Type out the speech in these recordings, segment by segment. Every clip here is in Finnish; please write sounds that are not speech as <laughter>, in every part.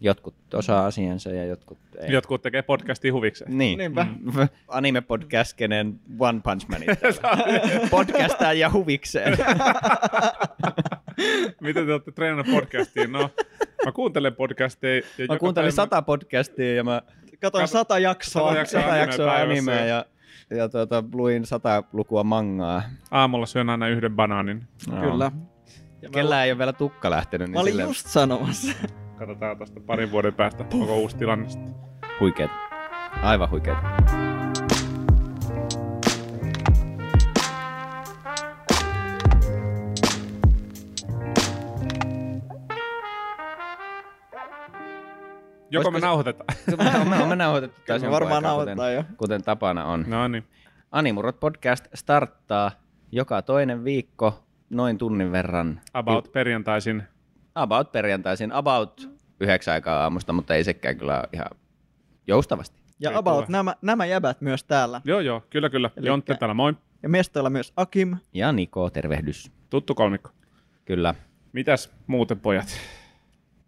Jotkut osaa asiansa ja jotkut ei. Jotkut tekee podcastia huvikseen. Niin. Niinpä. Mm. <laughs> Anime podcast, kenen One Punch Manit <laughs> <laughs> podcastaa ja huvikseen. Miten te olette treenannut podcastiin? No, mä kuuntelen podcasteja. Ja Mä kuuntelin päivä- sata podcastia ja mä Katoin Kato- sata jaksoa. sata jaksoa. sata jaksoa animea ja- ja, ja tuota, luin sata lukua mangaa. Aamulla syön aina yhden banaanin. Kyllä. Ja mä, Kellä ei ole vielä tukka lähtenyt, niin mä olin silleen just sanomassa. Katsotaan tästä parin vuoden päästä, onko uusi tilanne sitten. huikeet. Aivan huikeet. Joko me Olisiko se- nauhoitetaan? me, me, me nauhoitettu taas <laughs> me varmaan nauhoitetaan jo. kuten, kuten tapana on. No niin. Animurot podcast starttaa joka toinen viikko noin tunnin verran. About perjantaisin. About perjantaisin, about yhdeksän aikaa aamusta, mutta ei sekään kyllä ihan joustavasti. Ja Ei about tule. nämä, nämä jäbät myös täällä. Joo, joo, kyllä, kyllä. Elikkä- Jontte täällä, moi. Ja mestoilla myös Akim. Ja Niko, tervehdys. Tuttu kolmikko. Kyllä. Mitäs muuten, pojat?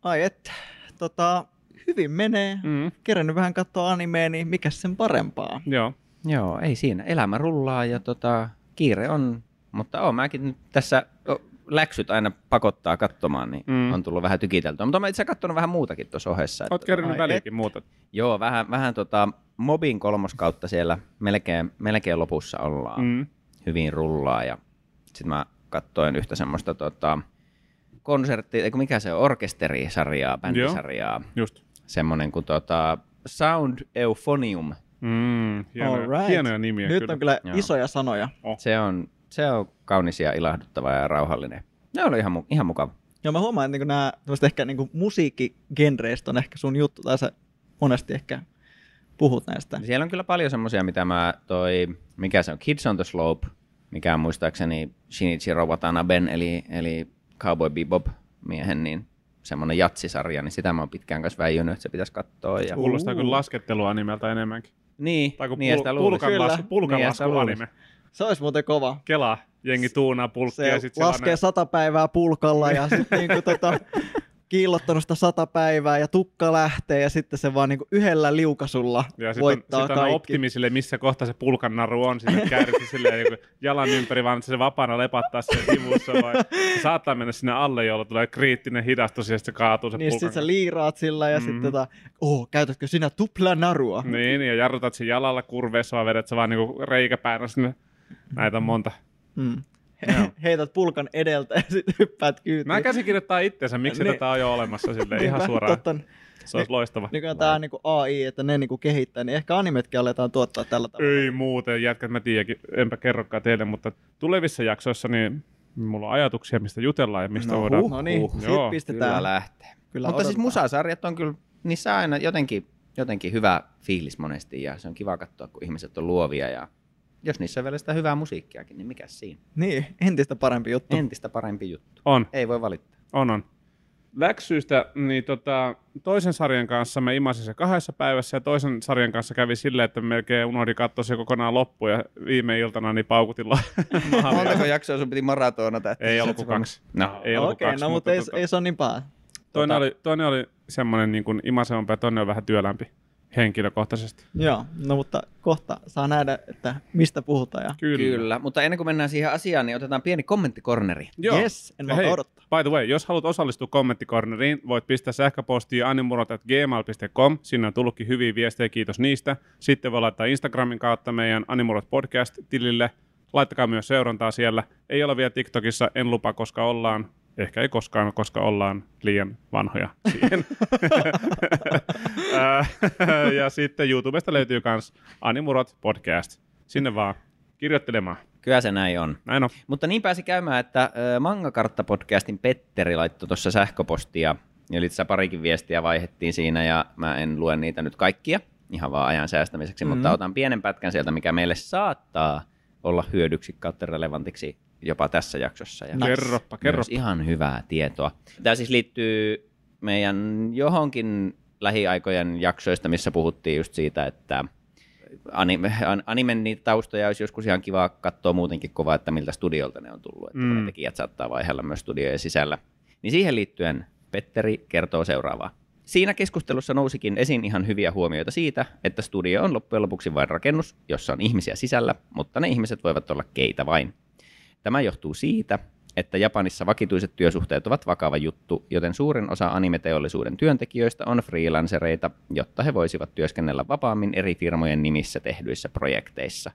Ai et, tota, hyvin menee. Mm, Kerännyt vähän katsoa animea, niin mikä sen parempaa? joo. Joo, ei siinä. Elämä rullaa ja tota, kiire on, mutta oon mäkin nyt tässä läksyt aina pakottaa katsomaan, niin Mm. on tullut vähän tykiteltyä. Mutta mä itse katsonut vähän muutakin tuossa ohessa. Oot kerännyt ai väliinkin muuta. Joo, vähän, vähän tota, Mobin kolmoskautta siellä melkein, melkein lopussa ollaan. Mm. Hyvin rullaa ja sitten mä katsoin yhtä semmoista tota, konsertti, eikö mikä se on, orkesterisarjaa, bändisarjaa. Just. Semmoinen kuin tota, Sound Euphonium. Mm, hienoja, Alright. hienoja nimiä Nyt kyllä. on kyllä Joo. isoja sanoja. Se on, se on kaunis ja ilahduttava ja rauhallinen. Ne oli ihan, ihan mukava. Ja mä huomaan, että niin nämä tämmöiset ehkä niin musiikkigenreistä on ehkä sun juttu, tai sä monesti ehkä puhut näistä. Siellä on kyllä paljon semmoisia, mitä mä toi, mikä se on, Kids on the Slope, mikä on muistaakseni Shinichiro Watanaben, eli, eli Cowboy Bebop miehen, niin semmoinen jatsisarja, niin sitä mä oon pitkään kanssa väijynyt, että se pitäisi katsoa. Ja... Kuulostaa Uu. kyllä laskettelua nimeltä enemmänkin. Niin, Tai kuin niin pul- pulkan, las- pulkan Niin, lasku anime. Se olisi muuten kova. Kela, jengi tuunaa pulkkia ja Se sit laskee sellainen... sata päivää pulkalla ja sitten <laughs> niinku tota, kiillottanut sitä sata päivää ja tukka lähtee ja sitten se vaan niinku yhdellä liukasulla Ja on, voittaa sit on kaikki. optimisille, missä kohta se pulkan naru on sinne kärsi silleen niin jalan ympäri, vaan että se vapaana lepattaa siellä sivussa. Vai se saattaa mennä sinne alle, jolloin tulee kriittinen hidastus ja sitten se kaatuu se Niin pulkan. sitten sä liiraat sillä ja mm. Mm. sitten tota, oh, käytätkö sinä tupla narua? Niin, ja jarrutat sen jalalla kurveessa, vaan vedät sä vaan niinku reikäpäänä sinne. Näitä on monta. Mm. Joo. <laughs> Heität pulkan edeltä ja sitten hyppäät kyytiin. Mä käsikirjoittaa itseensä, miksi Niin. tätä on jo olemassa sille ihan suoraan. Totta. Se olisi loistava. Nykyään tää niinku AI, että ne niinku kehittää, niin ehkä animetkin aletaan tuottaa tällä tavalla. Ei muuten, jätkät mä tiedänkin, enpä kerrokaan teille, mutta tulevissa jaksoissa niin mulla on ajatuksia, mistä jutellaan ja mistä No voidaan... huh. No niin, Huh, sit joo. pistetään. Kyllä lähtee. Kyllä Mutta siis odotetaan. musasarjat on kyllä, niissä aina jotenkin, jotenkin hyvä fiilis monesti ja se on kiva katsoa, kun ihmiset on luovia ja jos niissä on vielä sitä hyvää musiikkiakin, niin mikä siinä? Niin, entistä parempi juttu. Entistä parempi juttu. On, Ei voi valittaa. on, on. Läksyistä, niin tota, toisen sarjan kanssa mä imasin se kahdessa päivässä ja toisen sarjan kanssa kävi silleen, että melkein unohdin katsoa se kokonaan loppu ja viime iltana niin paukutin. <laughs> Montako jaksoa sun piti maratonata? Ei ollut kuin kaksi. No, Ei ollut Okei, kaksi, no mutta ei, tota, ei se ole niin paha. toinen, tota- oli, toinen oli semmoinen niin kuin imasevampi ja toinen oli vähän työlämpi henkilökohtaisesti. Joo, no mutta kohta saa nähdä, että mistä puhutaan. Ja... Kyllä. Kyllä, mutta ennen kuin mennään siihen asiaan, niin otetaan pieni kommenttikorneri. Joo. Yes, en hei, odottaa. By the way, jos haluat osallistua kommenttikorneriin, voit pistää sähköpostia animurot.gmail.com. Sinne on tullutkin hyviä viestejä, kiitos niistä. Sitten voi laittaa Instagramin kautta meidän Animurot podcast-tilille. Laittakaa myös seurantaa siellä. Ei ole vielä TikTokissa, en lupa, koska ollaan, ehkä ei koskaan, koska ollaan liian vanhoja siihen. <laughs> Ää, ja sitten YouTubesta löytyy myös Animurot podcast. Sinne vaan kirjoittelemaan. Kyllä se näin on. Näin on. Mutta niin pääsi käymään, että ö, Mangakartta-podcastin Petteri laittoi tuossa sähköpostia, eli tässä parikin viestiä vaihettiin siinä, ja mä en lue niitä nyt kaikkia, ihan vaan ajan säästämiseksi, mm-hmm. mutta otan pienen pätkän sieltä, mikä meille saattaa olla hyödyksi kautta relevantiksi jopa tässä jaksossa. Ja Kerroppa, kerroppa. Ihan hyvää tietoa. Tämä siis liittyy meidän johonkin lähiaikojen jaksoista, missä puhuttiin just siitä, että anime, an- animen niitä taustoja olisi joskus ihan kiva katsoa muutenkin kova, että miltä studiolta ne on tullut, että mm. Tekijät saattaa vaihella myös studiojen sisällä. Niin siihen liittyen Petteri kertoo seuraavaa. Siinä keskustelussa nousikin esiin ihan hyviä huomioita siitä, että studio on loppujen lopuksi vain rakennus, jossa on ihmisiä sisällä, mutta ne ihmiset voivat olla keitä vain. Tämä johtuu siitä, että Japanissa vakituiset työsuhteet ovat vakava juttu, joten suurin osa animeteollisuuden työntekijöistä on freelancereita, jotta he voisivat työskennellä vapaammin eri firmojen nimissä tehdyissä projekteissa.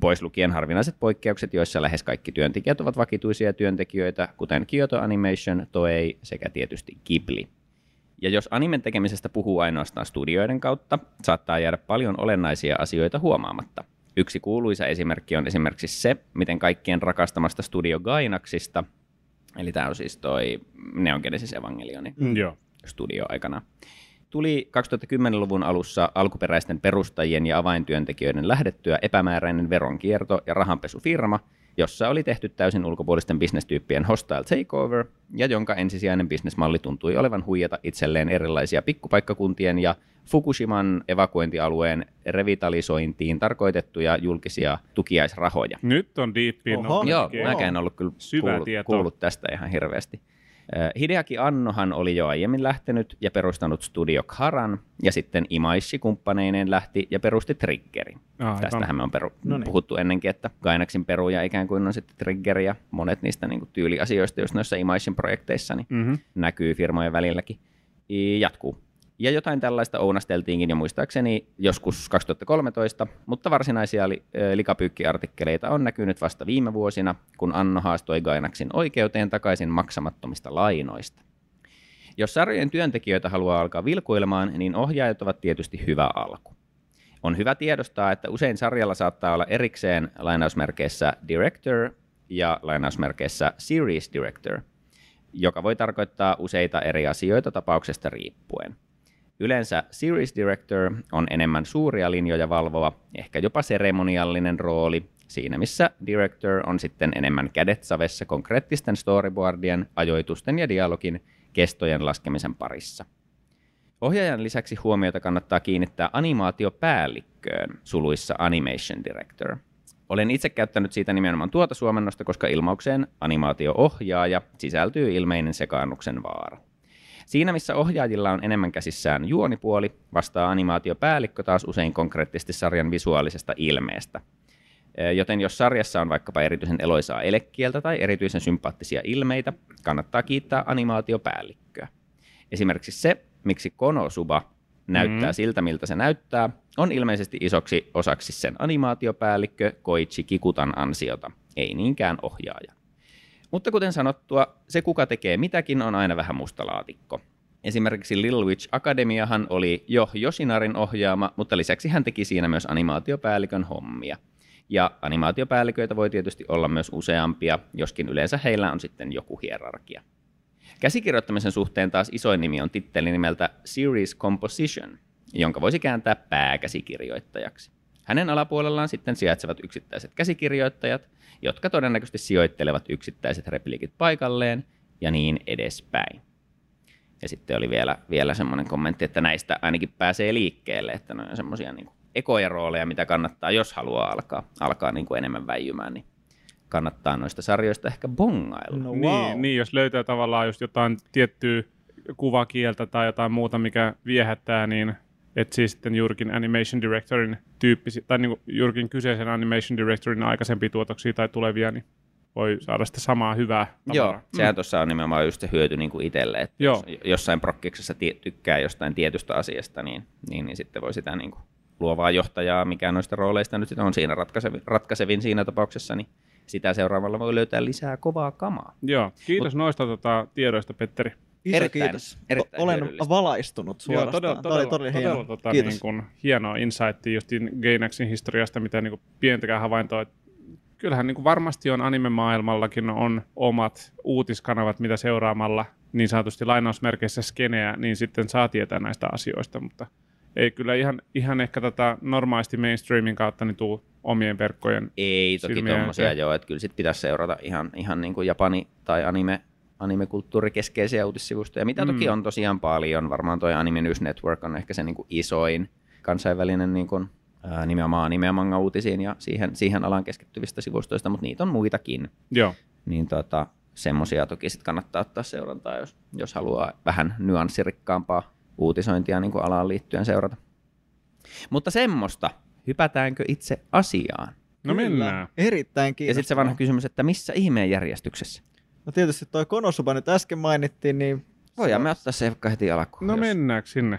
Pois lukien harvinaiset poikkeukset, joissa lähes kaikki työntekijät ovat vakituisia työntekijöitä, kuten Kyoto Animation, Toei sekä tietysti Ghibli. Ja jos animen tekemisestä puhuu ainoastaan studioiden kautta, saattaa jäädä paljon olennaisia asioita huomaamatta. Yksi kuuluisa esimerkki on esimerkiksi se, miten kaikkien rakastamasta Studio Gainaxista, eli tämä on siis toi Neon Genesis Evangelioni Mm. Joo. studio aikana, tuli 2010-luvun alussa alkuperäisten perustajien ja avaintyöntekijöiden lähdettyä epämääräinen veronkierto- ja rahanpesufirma, jossa oli tehty täysin ulkopuolisten bisnestyyppien hostile takeover, ja jonka ensisijainen bisnesmalli tuntui olevan huijata itselleen erilaisia pikkupaikkakuntien ja Fukushiman evakuointialueen revitalisointiin tarkoitettuja julkisia tukiaisrahoja. Nyt on diippiin Joo, mäkään en ollut kyllä Syvää kuullut, tietoa. kuullut tästä ihan hirveästi. Hideaki Annohan oli jo aiemmin lähtenyt ja perustanut Studio Karan, ja sitten Imaishi kumppaneineen lähti ja perusti Triggerin. Aivan. Tästähän me on peru- No niin. puhuttu ennenkin, että Gainaxin peruja ikään kuin on sitten Trigger ja monet niistä niin kuin tyyliasioista, just noissa Imaishin projekteissa, niin Mm-hmm. näkyy firmojen välilläkin. Jatkuu. Ja jotain tällaista ounasteltiinkin jo muistaakseni joskus 2013, mutta varsinaisia li- likapyykkiartikkeleita on näkynyt vasta viime vuosina, kun Anno haastoi Gainaxin oikeuteen takaisin maksamattomista lainoista. Jos sarjojen työntekijöitä haluaa alkaa vilkuilemaan, niin ohjaajat ovat tietysti hyvä alku. On hyvä tiedostaa, että usein sarjalla saattaa olla erikseen lainausmerkeissä director ja lainausmerkeissä series director, joka voi tarkoittaa useita eri asioita tapauksesta riippuen. Yleensä series director on enemmän suuria linjoja valvova, ehkä jopa seremoniallinen rooli, siinä missä director on sitten enemmän kädet savessa konkreettisten storyboardien, ajoitusten ja dialogin kestojen laskemisen parissa. Ohjaajan lisäksi huomiota kannattaa kiinnittää animaatiopäällikköön, suluissa Animation Director. Olen itse käyttänyt siitä nimenomaan tuota suomennosta, koska ilmaukseen animaatio-ohjaaja sisältyy ilmeinen sekaannuksen vaara. Siinä missä ohjaajilla on enemmän käsissään juonipuoli, vastaa animaatiopäällikkö taas usein konkreettisesti sarjan visuaalisesta ilmeestä. Joten jos sarjassa on vaikkapa erityisen eloisaa elekieltä tai erityisen sympaattisia ilmeitä, kannattaa kiittää animaatiopäällikköä. Esimerkiksi se, miksi Konosuba näyttää Mm. siltä, miltä se näyttää, on ilmeisesti isoksi osaksi sen animaatiopäällikkö Koichi Kikutan ansiota, ei niinkään ohjaaja. Mutta kuten sanottua, se kuka tekee mitäkin on aina vähän mustalaatikko. Esimerkiksi Little Witch Academiahan oli jo Yoshinarin ohjaama, mutta lisäksi hän teki siinä myös animaatiopäällikön hommia. Ja animaatiopäälliköitä voi tietysti olla myös useampia, joskin yleensä heillä on sitten joku hierarkia. Käsikirjoittamisen suhteen taas isoin nimi on titteli nimeltä Series Composition, jonka voisi kääntää pääkäsikirjoittajaksi. Hänen alapuolellaan sitten sijaitsevat yksittäiset käsikirjoittajat, jotka todennäköisesti sijoittelevat yksittäiset repliikit paikalleen ja niin edespäin. Ja sitten oli vielä, vielä semmoinen kommentti, että näistä ainakin pääsee liikkeelle, että ne on semmoisia niin ekoja rooleja, mitä kannattaa, jos haluaa alkaa, alkaa niin kuin enemmän väijymään, niin kannattaa noista sarjoista ehkä bongailla. No wow. Niin, niin, jos löytää tavallaan just jotain tiettyä kuvakieltä tai jotain muuta, mikä viehättää, niin etsii sitten juurikin animation directorin tyyppisiä, tai niin juurikin kyseisen animation directorin aikaisempia tuotoksia tai tulevia, niin voi saada sitä samaa hyvää tavaraa. Joo, sehän tuossa on nimenomaan just se hyöty niin kuin itselle, että Joo. jos jossain prokkiksessa tykkää jostain tietystä asiasta, niin, niin, niin sitten voi sitä niin kuin luovaa johtajaa, mikä noista rooleista nyt sitten on siinä ratkaisevin, ratkaisevin siinä tapauksessa, niin sitä seuraavalla voi löytää lisää kovaa kamaa. Joo, kiitos noista tota, tiedoista, Petteri. Iso Erittäin- kiitos. erittäin Olen hyödyllistä. valaistunut suorastaan. Joo, todella, todella, todella todella, hieno. tota, Kiitos. niin kuin, hienoa insightia justiin Gainaxin historiasta, mitä niin kuin, pientäkään havaintoa. että Kyllähän niin kuin varmasti on anime-maailmallakin on omat uutiskanavat, mitä seuraamalla niin sanotusti lainausmerkeissä skeneä, niin sitten saa tietää näistä asioista, mutta ei kyllä ihan, ihan ehkä tätä normaalisti mainstreamin kautta niin tuu omien verkkojen. Ei toki tuommoisia joo, että kyllä sit pitäisi seurata ihan, ihan niin kuin Japani tai anime, animekulttuurikeskeisiä uutissivustoja, mitä Mm. toki on tosiaan paljon. Varmaan toi Anime News Network on ehkä se niin kuin isoin kansainvälinen niin kuin, ää, nimenomaan anime- ja manga-uutisiin ja siihen, siihen alan keskittyvistä sivustoista, mutta niitä on muitakin. Joo, Niin tota, semmoisia toki sit kannattaa ottaa seurantaa, jos, jos haluaa vähän nyanssirikkaampaa uutisointia niin kuin alaan liittyen seurata. Mutta semmoista, hypätäänkö itse asiaan? No Kyllä. mennään. Erittäin Ja kiinnostavaa. sitten se vanha kysymys, että missä ihmeen järjestyksessä? No tietysti toi Konosuba nyt äsken mainittiin, niin... Voidaan me ottaa se vaikka heti alkuun. No jos- mennäänkö sinne?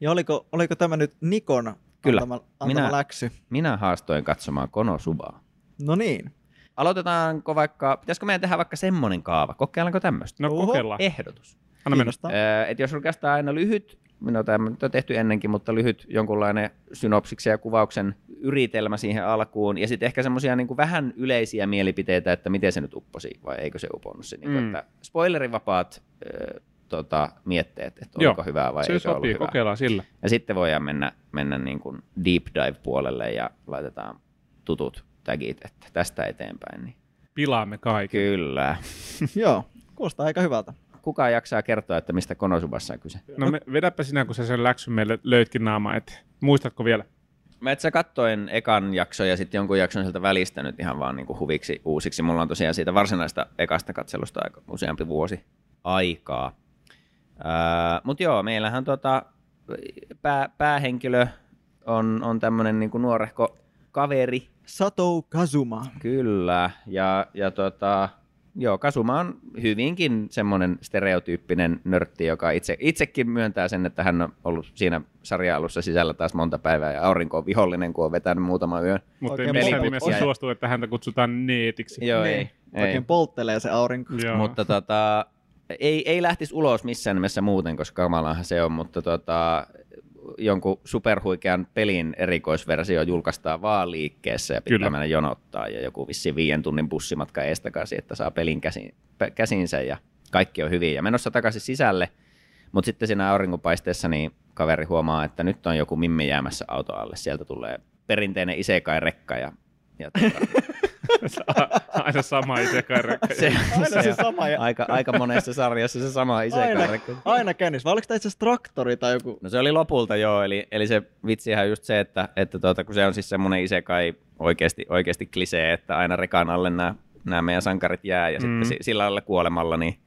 Ja oliko, oliko tämä nyt Nikon Kyllä. antama, antama Minä- läksy? Minä haastoin katsomaan Konosubaa. No niin. Aloitetaanko vaikka, pitäisikö meidän tehdä vaikka semmoinen kaava? Kokeillaanko tämmöistä? No kokeillaan. Ehdotus. Anna mennä. Öö, et jos oikeastaan aina lyhyt, minä tämä on tehty ennenkin, mutta lyhyt jonkunlainen synopsiksen ja kuvauksen yritelmä siihen alkuun, ja sitten ehkä semmoisia niin vähän yleisiä mielipiteitä, että miten se nyt upposi, vai eikö se uponnut se. Niin kuin, Mm. että spoilerivapaat öö, tota, mietteet, että Joo, oliko hyvää vai Se eikö ollut sopii, hyvää. kokeillaan sillä. Ja sitten voidaan mennä, mennä niin kuin deep dive puolelle ja laitetaan tutut tagit, että tästä eteenpäin. Niin. Pilaamme kaiken. Kyllä. <laughs> Joo, kuulostaa aika hyvältä. Kuka jaksaa kertoa, että mistä Konosubassa on kyse? No me, vedäpä sinä, kun sä sen läksyn meille löytkin naama eteen. Muistatko vielä? Mä itse kattoin ekan jakson ja sitten jonkun jakson sieltä välistä nyt ihan vaan niinku huviksi uusiksi. Mulla on tosiaan siitä varsinaista ekasta katselusta aika useampi vuosi aikaa. Mutta joo, meillähän tota, pää, päähenkilö on, on tämmöinen niinku nuorehko kaveri, Sato Kazuma. Kyllä, ja, ja tota, joo, Kasuma on hyvinkin semmoinen stereotyyppinen nörtti, joka itse, itsekin myöntää sen, että hän on ollut siinä sarja-alussa sisällä taas monta päivää, ja aurinko on vihollinen, kun on vetänyt muutama yön. Mutta ei missään nimessä ja- suostu, että häntä kutsutaan neetiksi. Joo, Niin, ei, ei. Oikein polttelee se aurinko. Joo. Mutta tota, ei, ei lähtisi ulos missään nimessä muuten, koska kamalahan se on, mutta tota, jonkun superhuikean pelin erikoisversio julkaistaan vaan liikkeessä ja pitää Kyllä. mennä jonottaa ja joku vissi viien tunnin bussimatka eestakaisin, että saa pelin käsin, käsinsä ja kaikki on hyvin. Ja menossa takaisin sisälle, mutta sitten siinä auringonpaisteessa niin kaveri huomaa, että nyt on joku mimmi jäämässä auto alle. Sieltä tulee perinteinen isekai-rekka ja, ja tota, <laughs> Aina sama isekai-rekka. se, Aina se se sama ja- aika, aika monessa sarjassa se sama Aina, isekai-rekka. aina kännis. Vai oliko tämä itse asiassa traktori tai joku? No se oli lopulta joo, eli, eli se vitsihän on just se, että, että tuota, kun se on siis semmoinen isekai oikeasti, oikeasti klisee, että aina rekan alle nämä, nämä meidän sankarit jää ja mm. Mm. sitten si- sillä lailla kuolemalla niin,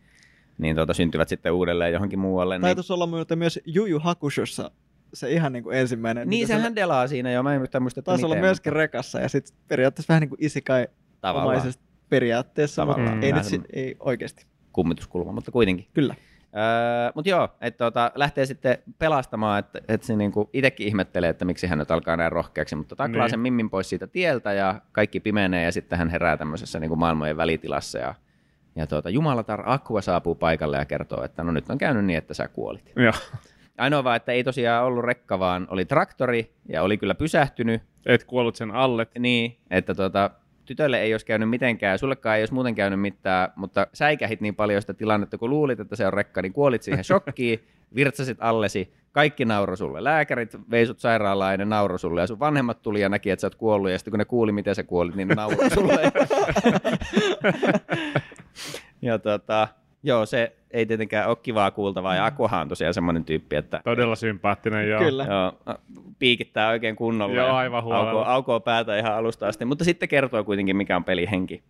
niin tuota, syntyvät sitten uudelleen johonkin muualle. Niin, Taitus olla muuten myös Juju Hakushossa se ihan niin kuin ensimmäinen. niin sehän delaa siinä jo, mä en yhtään muista, että Taisi olla miten, myöskin rekassa ja sitten periaatteessa vähän niin kuin isikai omaisesti periaatteessa, Tavallaan. mutta ei nyt si- ei oikeasti. kummituskulma, mutta kuitenkin. Kyllä. Öö, mutta joo, että tota, lähtee sitten pelastamaan, että, että se niinku itsekin ihmettelee, että miksi hän nyt alkaa näin rohkeaksi, mutta taklaa Niin. sen mimmin pois siitä tieltä ja kaikki pimenee ja sitten hän herää tämmöisessä niinku maailmojen välitilassa ja, ja tuota, Jumalatar Aqua saapuu paikalle ja kertoo, että no nyt on käynyt niin, että sä kuolit. Joo. Ainoa vaan, että ei tosiaan ollut rekka, vaan oli traktori ja oli kyllä pysähtynyt Et kuollut sen alle. niin, että tuota, tytölle ei olisi käynyt mitenkään, sullekaan ei olisi muuten käynyt mitään, mutta säikähit niin paljon sitä tilannetta, kun luulit, että se on rekka, niin kuolit siihen shokkiin, <laughs> virtsasit allesi, kaikki nauro sulle. Lääkärit veisut sairaalaan ja ne nauro sulle. Ja sun vanhemmat tuli ja näki, että sä oot kuollut. Ja sitten kun ne kuuli, miten sä kuolit, niin ne nauro sulle. <laughs> <laughs> ja tota, joo, se ei tietenkään ole kivaa kuultavaa. Ja Akuahan on tosiaan semmoinen tyyppi, että Todella sympaattinen, joo. Kyllä. Joo, piikittää oikein kunnolla. Joo, aivan huolella. aukoo, aukoo päätä ihan alusta asti, mutta sitten kertoo kuitenkin, mikä on pelihenki.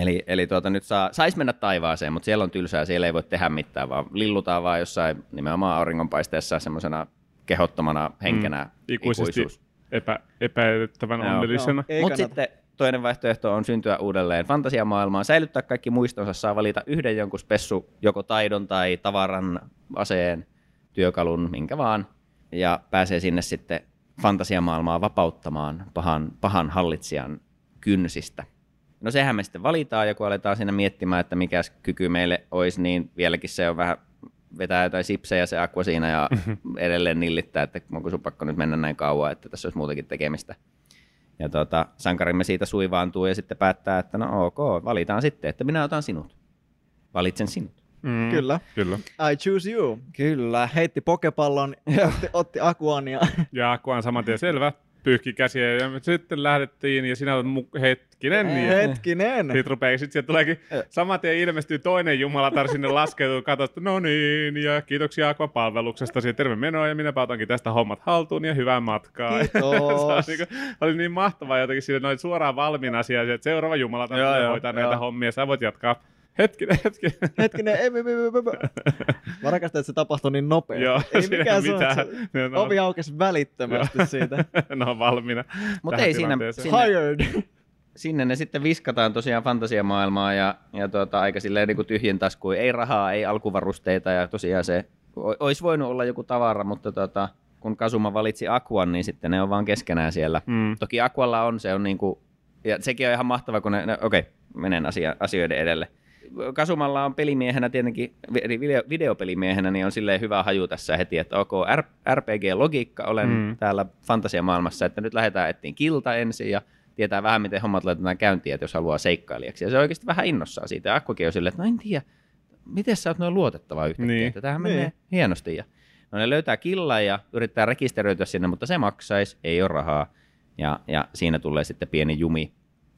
Eli, eli tuota, nyt saa, sais mennä taivaaseen, mutta siellä on tylsää, siellä ei voi tehdä mitään, vaan lillutaan vaan jossain nimenomaan auringonpaisteessa semmoisena kehottomana henkenä Mm, ikuisesti ikuisuus. epä, epäilyttävän onnellisena. Mutta sitten toinen vaihtoehto on syntyä uudelleen fantasiamaailmaan, säilyttää kaikki muistonsa, saa valita yhden jonkun spessu, joko taidon tai tavaran, aseen, työkalun, minkä vaan, ja pääsee sinne sitten fantasiamaailmaa vapauttamaan pahan, pahan hallitsijan kynsistä. No sehän me sitten valitaan, ja kun aletaan siinä miettimään, että mikä kyky meille olisi, niin vieläkin se on vähän vetää jotain sipsejä se aqua siinä ja edelleen nillittää, että onko sun pakko nyt mennä näin kauan, että tässä olisi muutenkin tekemistä. Ja tota, sankarimme siitä suivaantuu ja sitten päättää, että no ok, valitaan sitten, että minä otan sinut. Valitsen sinut. Mm, Kyllä. Kyllä. I choose you. Kyllä. Heitti pokepallon, otti, otti akuan ja Ja on saman tien selvä, pyyhki käsiä ja sitten lähdettiin ja sinä olet mu- hetkinen. Niin, hetkinen. sitten rupeaa, sitten sieltä tuleekin, saman tien ilmestyy toinen jumalatar sinne laskeutuu, katsoo, että no niin, ja kiitoksia Aqua palveluksesta, ja terve menoa, ja minä otankin tästä hommat haltuun, ja hyvää matkaa. <laughs> Kiitos. niin kuin, oli niin mahtavaa jotenkin sille noin suoraan valmiina asia, että seuraava jumalatar joo, hoitaa joo. näitä hommia, sä voit jatkaa. Hetkinen, hetkinen. Hetkinen, ei, ei, ei, ei, Mä rakastan, että se tapahtui niin nopeasti. Joo, ei mikään se, mitään. se Ne on- ovi aukesi välittömästi siitä. <laughs> ne on valmiina. Mutta ei siinä, sinne, Hired. sinne ne sitten viskataan tosiaan fantasiamaailmaa ja, ja tuota, aika silleen niin kuin tyhjän taskuun. Ei rahaa, ei alkuvarusteita ja tosiaan se olisi voinut olla joku tavara, mutta tuota, kun Kasuma valitsi Aquan, niin sitten ne on vaan keskenään siellä. Mm. Toki Aqualla on, se on niin kuin, ja sekin on ihan mahtava, kun ne, ne okei, okay, menen asia, asioiden edelle. Kasumalla on pelimiehenä tietenkin, eli video, videopelimiehenä, niin on silleen hyvä haju tässä heti, että ok, RPG-logiikka, olen Mm. täällä fantasiamaailmassa, että nyt lähdetään etsiin kilta ensin ja tietää vähän, miten hommat laitetaan käyntiin, että jos haluaa seikkailijaksi. Ja se on oikeasti vähän innossaan siitä. Ja Akkukin on silleen, että no en tiedä, miten sä oot noin luotettava yhtäkkiä, Niin. niin. että tämähän Niin. menee hienosti. Ja, no ne löytää killan ja yrittää rekisteröityä sinne, mutta se maksaisi, ei ole rahaa. Ja, ja siinä tulee sitten pieni jumi,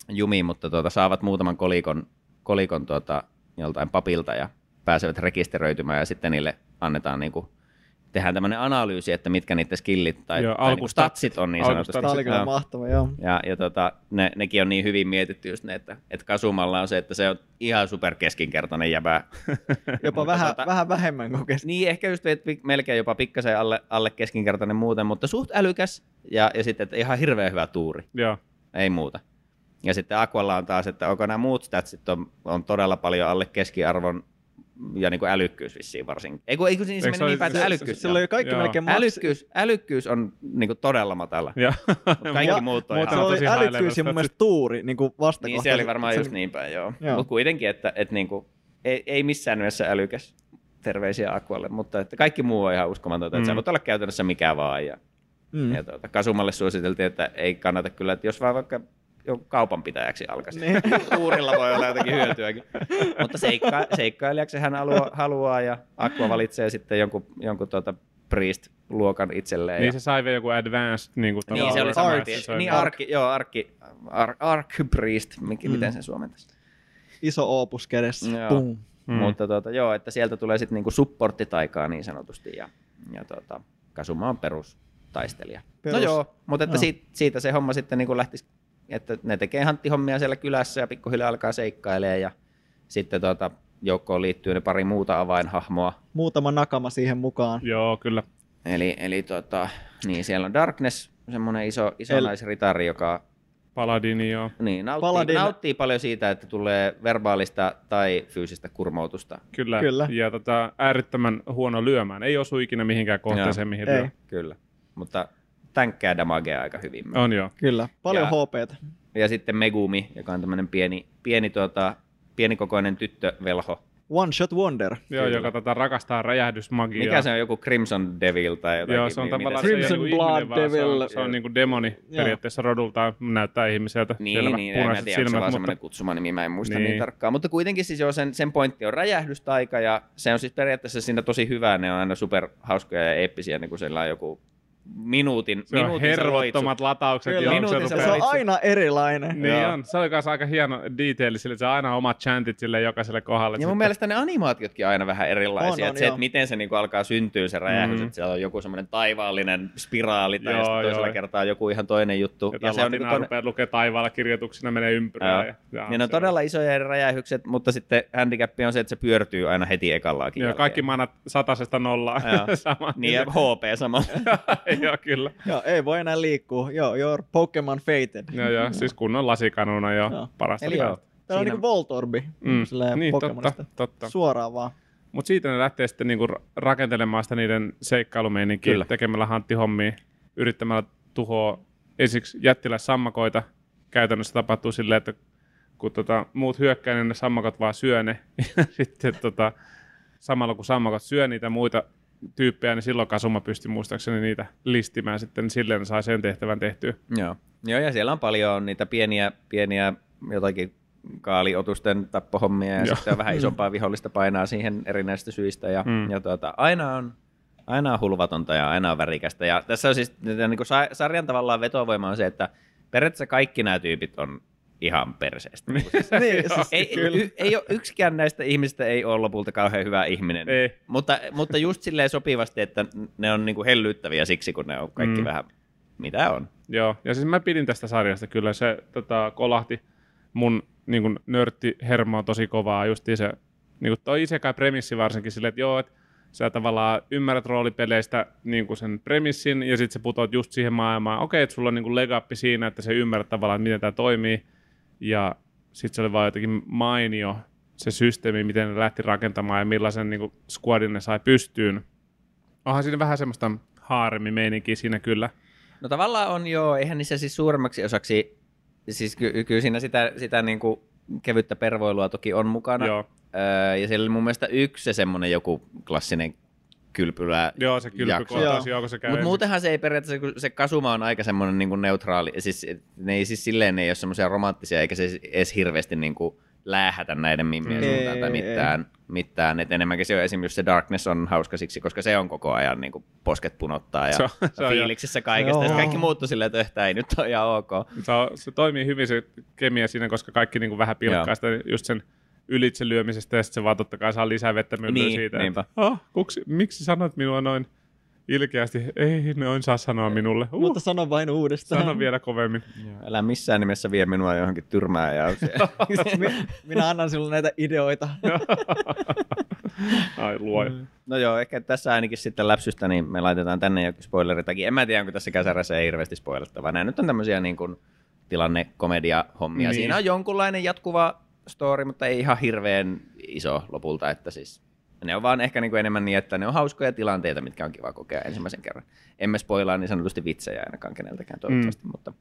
jumi mutta tuota, saavat muutaman kolikon, kolikon tuota, joltain papilta ja pääsevät rekisteröitymään ja sitten niille annetaan niinku, tehdään tämmöinen analyysi, että mitkä niiden skillit tai, Joo, tai alkustatsit. statsit on niin sanotusti. Tämä oli kyllä Joo. mahtava, joo. Ja, ja tota, ne, nekin on niin hyvin mietitty just ne, että, että Kasumalla on se, että se on ihan super keskinkertainen jäbä. <laughs> Jopa Mutta vähän, tota- vähän vähemmän kuin kes- niin, ehkä just melkein jopa pikkasen alle, alle keskinkertainen muuten, mutta suht älykäs ja, ja sitten että ihan hirveän hyvä tuuri, Joo. ei muuta. Ja sitten Aqualla on taas, että onko nämä muut statsit on, on todella paljon alle keskiarvon ja niin kuin älykkyys vissiin varsinkin. Ei kun, ei kun siinä se Eikö se meni niin päin, että se- älykkyys. Sillä oli kaikki Joo. melkein maksi... älykkyys, älykkyys on niin kuin todella matala. Ja, Kaikki Ja- muut on Mutta ihan se oli älykkyys ja mun mielestä tuuri niin kuin vastakohta. Niin se oli varmaan just niin päin, joo. Joo. Mutta kuitenkin, että, että niinku, ei, ei missään nimessä älykäs terveisiä Aqualle, mutta että kaikki muu on ihan uskomatonta, että Mm. sä voit olla käytännössä mikä vaan. Ja, Mm. ja tuota, Kasumalle suositeltiin, että ei kannata kyllä, että jos vaan vaikka kaupanpitäjäksi alkaisi. Niin. <laughs> Tuurilla voi olla jotakin hyötyäkin. mutta seikka, seikkailijaksi hän haluaa, haluaa ja Aqua valitsee sitten jonkun, jonkun tuota priest-luokan itselleen. niin ja, se sai vielä joku advanced niin kuin niin se oli Ark. Ark. Se oli- Niin, arki, joo, arki, ar, ark priest, mikä, Mm. miten sen suomentaisi? Iso opus kädessä. Joo. Pum. Mm. Mutta tuota, joo, että sieltä tulee sitten niinku supporttitaikaa niin sanotusti ja, ja tuota, Kasuma on perustaistelija. Perus. No joo, mutta että Joo. siitä, siitä, se homma sitten niinku lähtisi, että ne tekee hanttihommia siellä kylässä ja pikkuhiljaa alkaa seikkailemaan ja sitten tuota, joukkoon liittyy ne pari muuta avainhahmoa. Muutama nakama siihen mukaan. Joo, kyllä. Eli, eli tota, niin siellä on Darkness, semmoinen iso, iso El- naisritari, joka Paladini, joo. niin, nauttii, Paladin- nauttii paljon siitä, että tulee verbaalista tai fyysistä kurmoutusta. Kyllä. Kyllä. Ja tota, äärettömän huono lyömään. Ei osu ikinä mihinkään kohteeseen, mihin Ei. lyö. Kyllä, mutta tänkkää damagea aika hyvin. On joo. Kyllä. Paljon Ja- HPtä. Ja sitten Megumi, joka on tämmöinen pieni, pieni tuota, pienikokoinen tyttövelho. One shot wonder. Joo, Kyllä. joka tota, rakastaa räjähdysmagiaa. Mikä se on, joku Crimson Devil tai jotakin? Joo, se on tavallaan se Crimson niinku Blood ihminen, vaan Se Devil. on, se on niinku demoni Joo. periaatteessa rodultaan, näyttää ihmiseltä. Niin, Selvä, niin en mä tiedä, onko se silmät, vaan mutta semmoinen kutsumanimi, mä en muista niin. Niin. niin tarkkaan. Mutta kuitenkin siis joo, sen, sen pointti on räjähdystaika ja se on siis periaatteessa siinä tosi hyvää, ne on aina super hauskoja ja eeppisiä, niin kuin siellä on joku minuutin, se on minuutin se hervottomat lataukset. Kyllä. Minuutin se se on aina erilainen. Niin Joo. on. Se oli kanssa aika hieno detaili sille, että se on aina omat chantit sille jokaiselle kohdalle. Ja mun mielestä ne animaatiotkin on aina vähän erilaisia. On, on, se, että miten se niinku alkaa syntyä se räjähdys, Mm. että siellä on joku semmoinen taivaallinen spiraali tai Joo, sitten toisella joo. kertaa joku ihan toinen juttu. Ja, se on niinku niinku rupeaa lukee taivaalla kirjoituksina, menee ympyrää. Joo. Ja, ja, Ja ne on se todella isoja eri räjähykset, mutta sitten handicap on se, että se pyörtyy aina heti ekallaakin Joo, kaikki manat satasesta nollaan. <laughs> Sama. Niin ja HP samalla. <laughs> <laughs> joo, kyllä. Joo, ei voi enää liikkua. Joo, your Pokemon fated. Joo, joo, siis kunnon lasikanuna jo Joo. parasta. Eli joo, Täällä on niinku Voltorbi. Mm. silleen Niin, Pokemonista. totta, totta. Suoraan vaan. Mutta siitä ne lähtee sitten niinku ra- rakentelemaan sitä niiden seikkailumeininkiä tekemällä hanttihommia, yrittämällä tuhoa ensiksi jättiläissammakoita. Käytännössä tapahtuu silleen, että kun tota, muut hyökkää, niin ne sammakot vaan syö ne. <laughs> Ja sitten tota, samalla kun sammakot syö niitä muita tyyppejä, niin silloin Kasuma pystyi muistaakseni niitä listimään sitten, silleen sai sen tehtävän tehtyä. Joo. Joo, ja siellä on paljon niitä pieniä, pieniä jotakin kaaliotusten tappohommia ja Joo. sitten on vähän isompaa vihollista painaa siihen erinäisistä syistä. Ja, Mm. ja tuota, aina, on, aina on hulvatonta ja aina on värikästä. Ja tässä on siis niin kuin sa- sarjan tavallaan vetovoima on se, että periaatteessa kaikki nämä tyypit on ihan perseestä. Niin siis, niin, siis, ei, y, ei ole, yksikään näistä ihmistä ei ole lopulta kauhean hyvä ihminen. Ei. Mutta, mutta just silleen sopivasti, että ne on niinku hellyttäviä siksi, kun ne on kaikki Mm. vähän mitä on. Joo, ja siis mä pidin tästä sarjasta kyllä. Se tota, kolahti mun niin kuin nörttihermo on tosi kovaa, just se, niin kuin toi isekai premissi varsinkin silleen, että joo, että sä tavallaan ymmärrät roolipeleistä niin kuin sen premissin, ja sitten sä putoat just siihen maailmaan. Okei, että sulla on niin kuin legappi siinä, että sä ymmärrät tavallaan, miten tämä toimii, ja sitten se oli vaan jotenkin mainio se systeemi, miten ne lähti rakentamaan ja millaisen niin kuin, squadin ne sai pystyyn. Onhan siinä vähän semmoista haaremmin meininkiä siinä kyllä. No tavallaan on joo, eihän niissä siis suuremmaksi osaksi, siis ky- kyllä siinä sitä, sitä niin kuin kevyttä pervoilua toki on mukana. Joo. Öö, ja siellä oli mun mielestä yksi se semmoinen joku klassinen kylpylä. Joo, se kylpykohtaus, joo, kun se käy. Mutta muutenhan se ei periaatteessa, kun se kasuma on aika semmoinen niin neutraali, siis ne ei siis silleen ne ei ole semmoisia romanttisia, eikä se edes hirveästi niin kuin läähätä näiden mimmien Ei, suuntaan tai ei, mitään. mitään. Et enemmänkin se on esimerkiksi se Darkness on hauska siksi, koska se on koko ajan niin kuin posket punottaa ja Se on- se on fiiliksissä kaikesta. Ja Joo. kaikki muuttuu silleen, että "Eh, tää ei nyt ole ihan ok. Se, on, se toimii hyvin se kemia siinä, koska kaikki niin kuin vähän pilkkaa Joo. sitä just sen ylitse lyömisestä ja sitten se vaan totta kai saa lisää vettä myllyä Niin, siitä. niinpä. Että, oh, kuksi, miksi sanot minua noin ilkeästi? Ei, noin saa sanoa minulle. Uh, Mutta sano vain uudestaan. sano vielä kovemmin. Älä missään nimessä vie minua johonkin tyrmääjaukseen. <laughs> Mi- Minä annan sinulle näitä ideoita. <laughs> Ai luoja. No joo, ehkä tässä ainakin sitten läpsystä, niin me laitetaan tänne joku spoileritakin. En mä tiedä, onko tässä käsärässä ei hirveästi spoilettavaa. Nämä nyt on tämmöisiä niin kuin tilannekomedia-hommia. Niin. Siinä on jonkunlainen jatkuva story, mutta ei ihan hirveän iso lopulta, että siis ne on vaan ehkä niin kuin enemmän niin, että ne on hauskoja tilanteita, mitkä on kiva kokea ensimmäisen kerran. Emme spoilaa niin sanotusti vitsejä ainakaan keneltäkään toivottavasti, mm. mutta,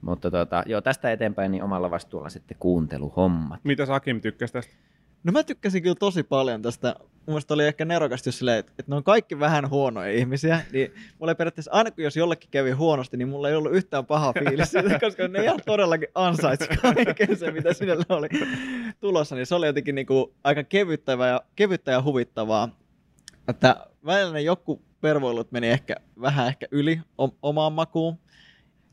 mutta tota, joo, tästä eteenpäin niin omalla vastuulla sitten kuunteluhommat. Mitä Sakim tykkäsi tästä? No mä tykkäsin kyllä tosi paljon tästä. Mun mielestä oli ehkä nerokasta just silleen, että, että ne on kaikki vähän huonoja ihmisiä. Niin mulla ei periaatteessa, aina kun jos jollekin kävi huonosti, niin mulla ei ollut yhtään paha fiilis siitä, <laughs> koska ne ihan todellakin ansaitsi kaiken se, mitä sinne oli tulossa. Niin se oli jotenkin niinku aika kevyttä ja, kevyttä ja huvittavaa. Että välillä ne joku pervoilut meni ehkä vähän ehkä yli omaan makuun.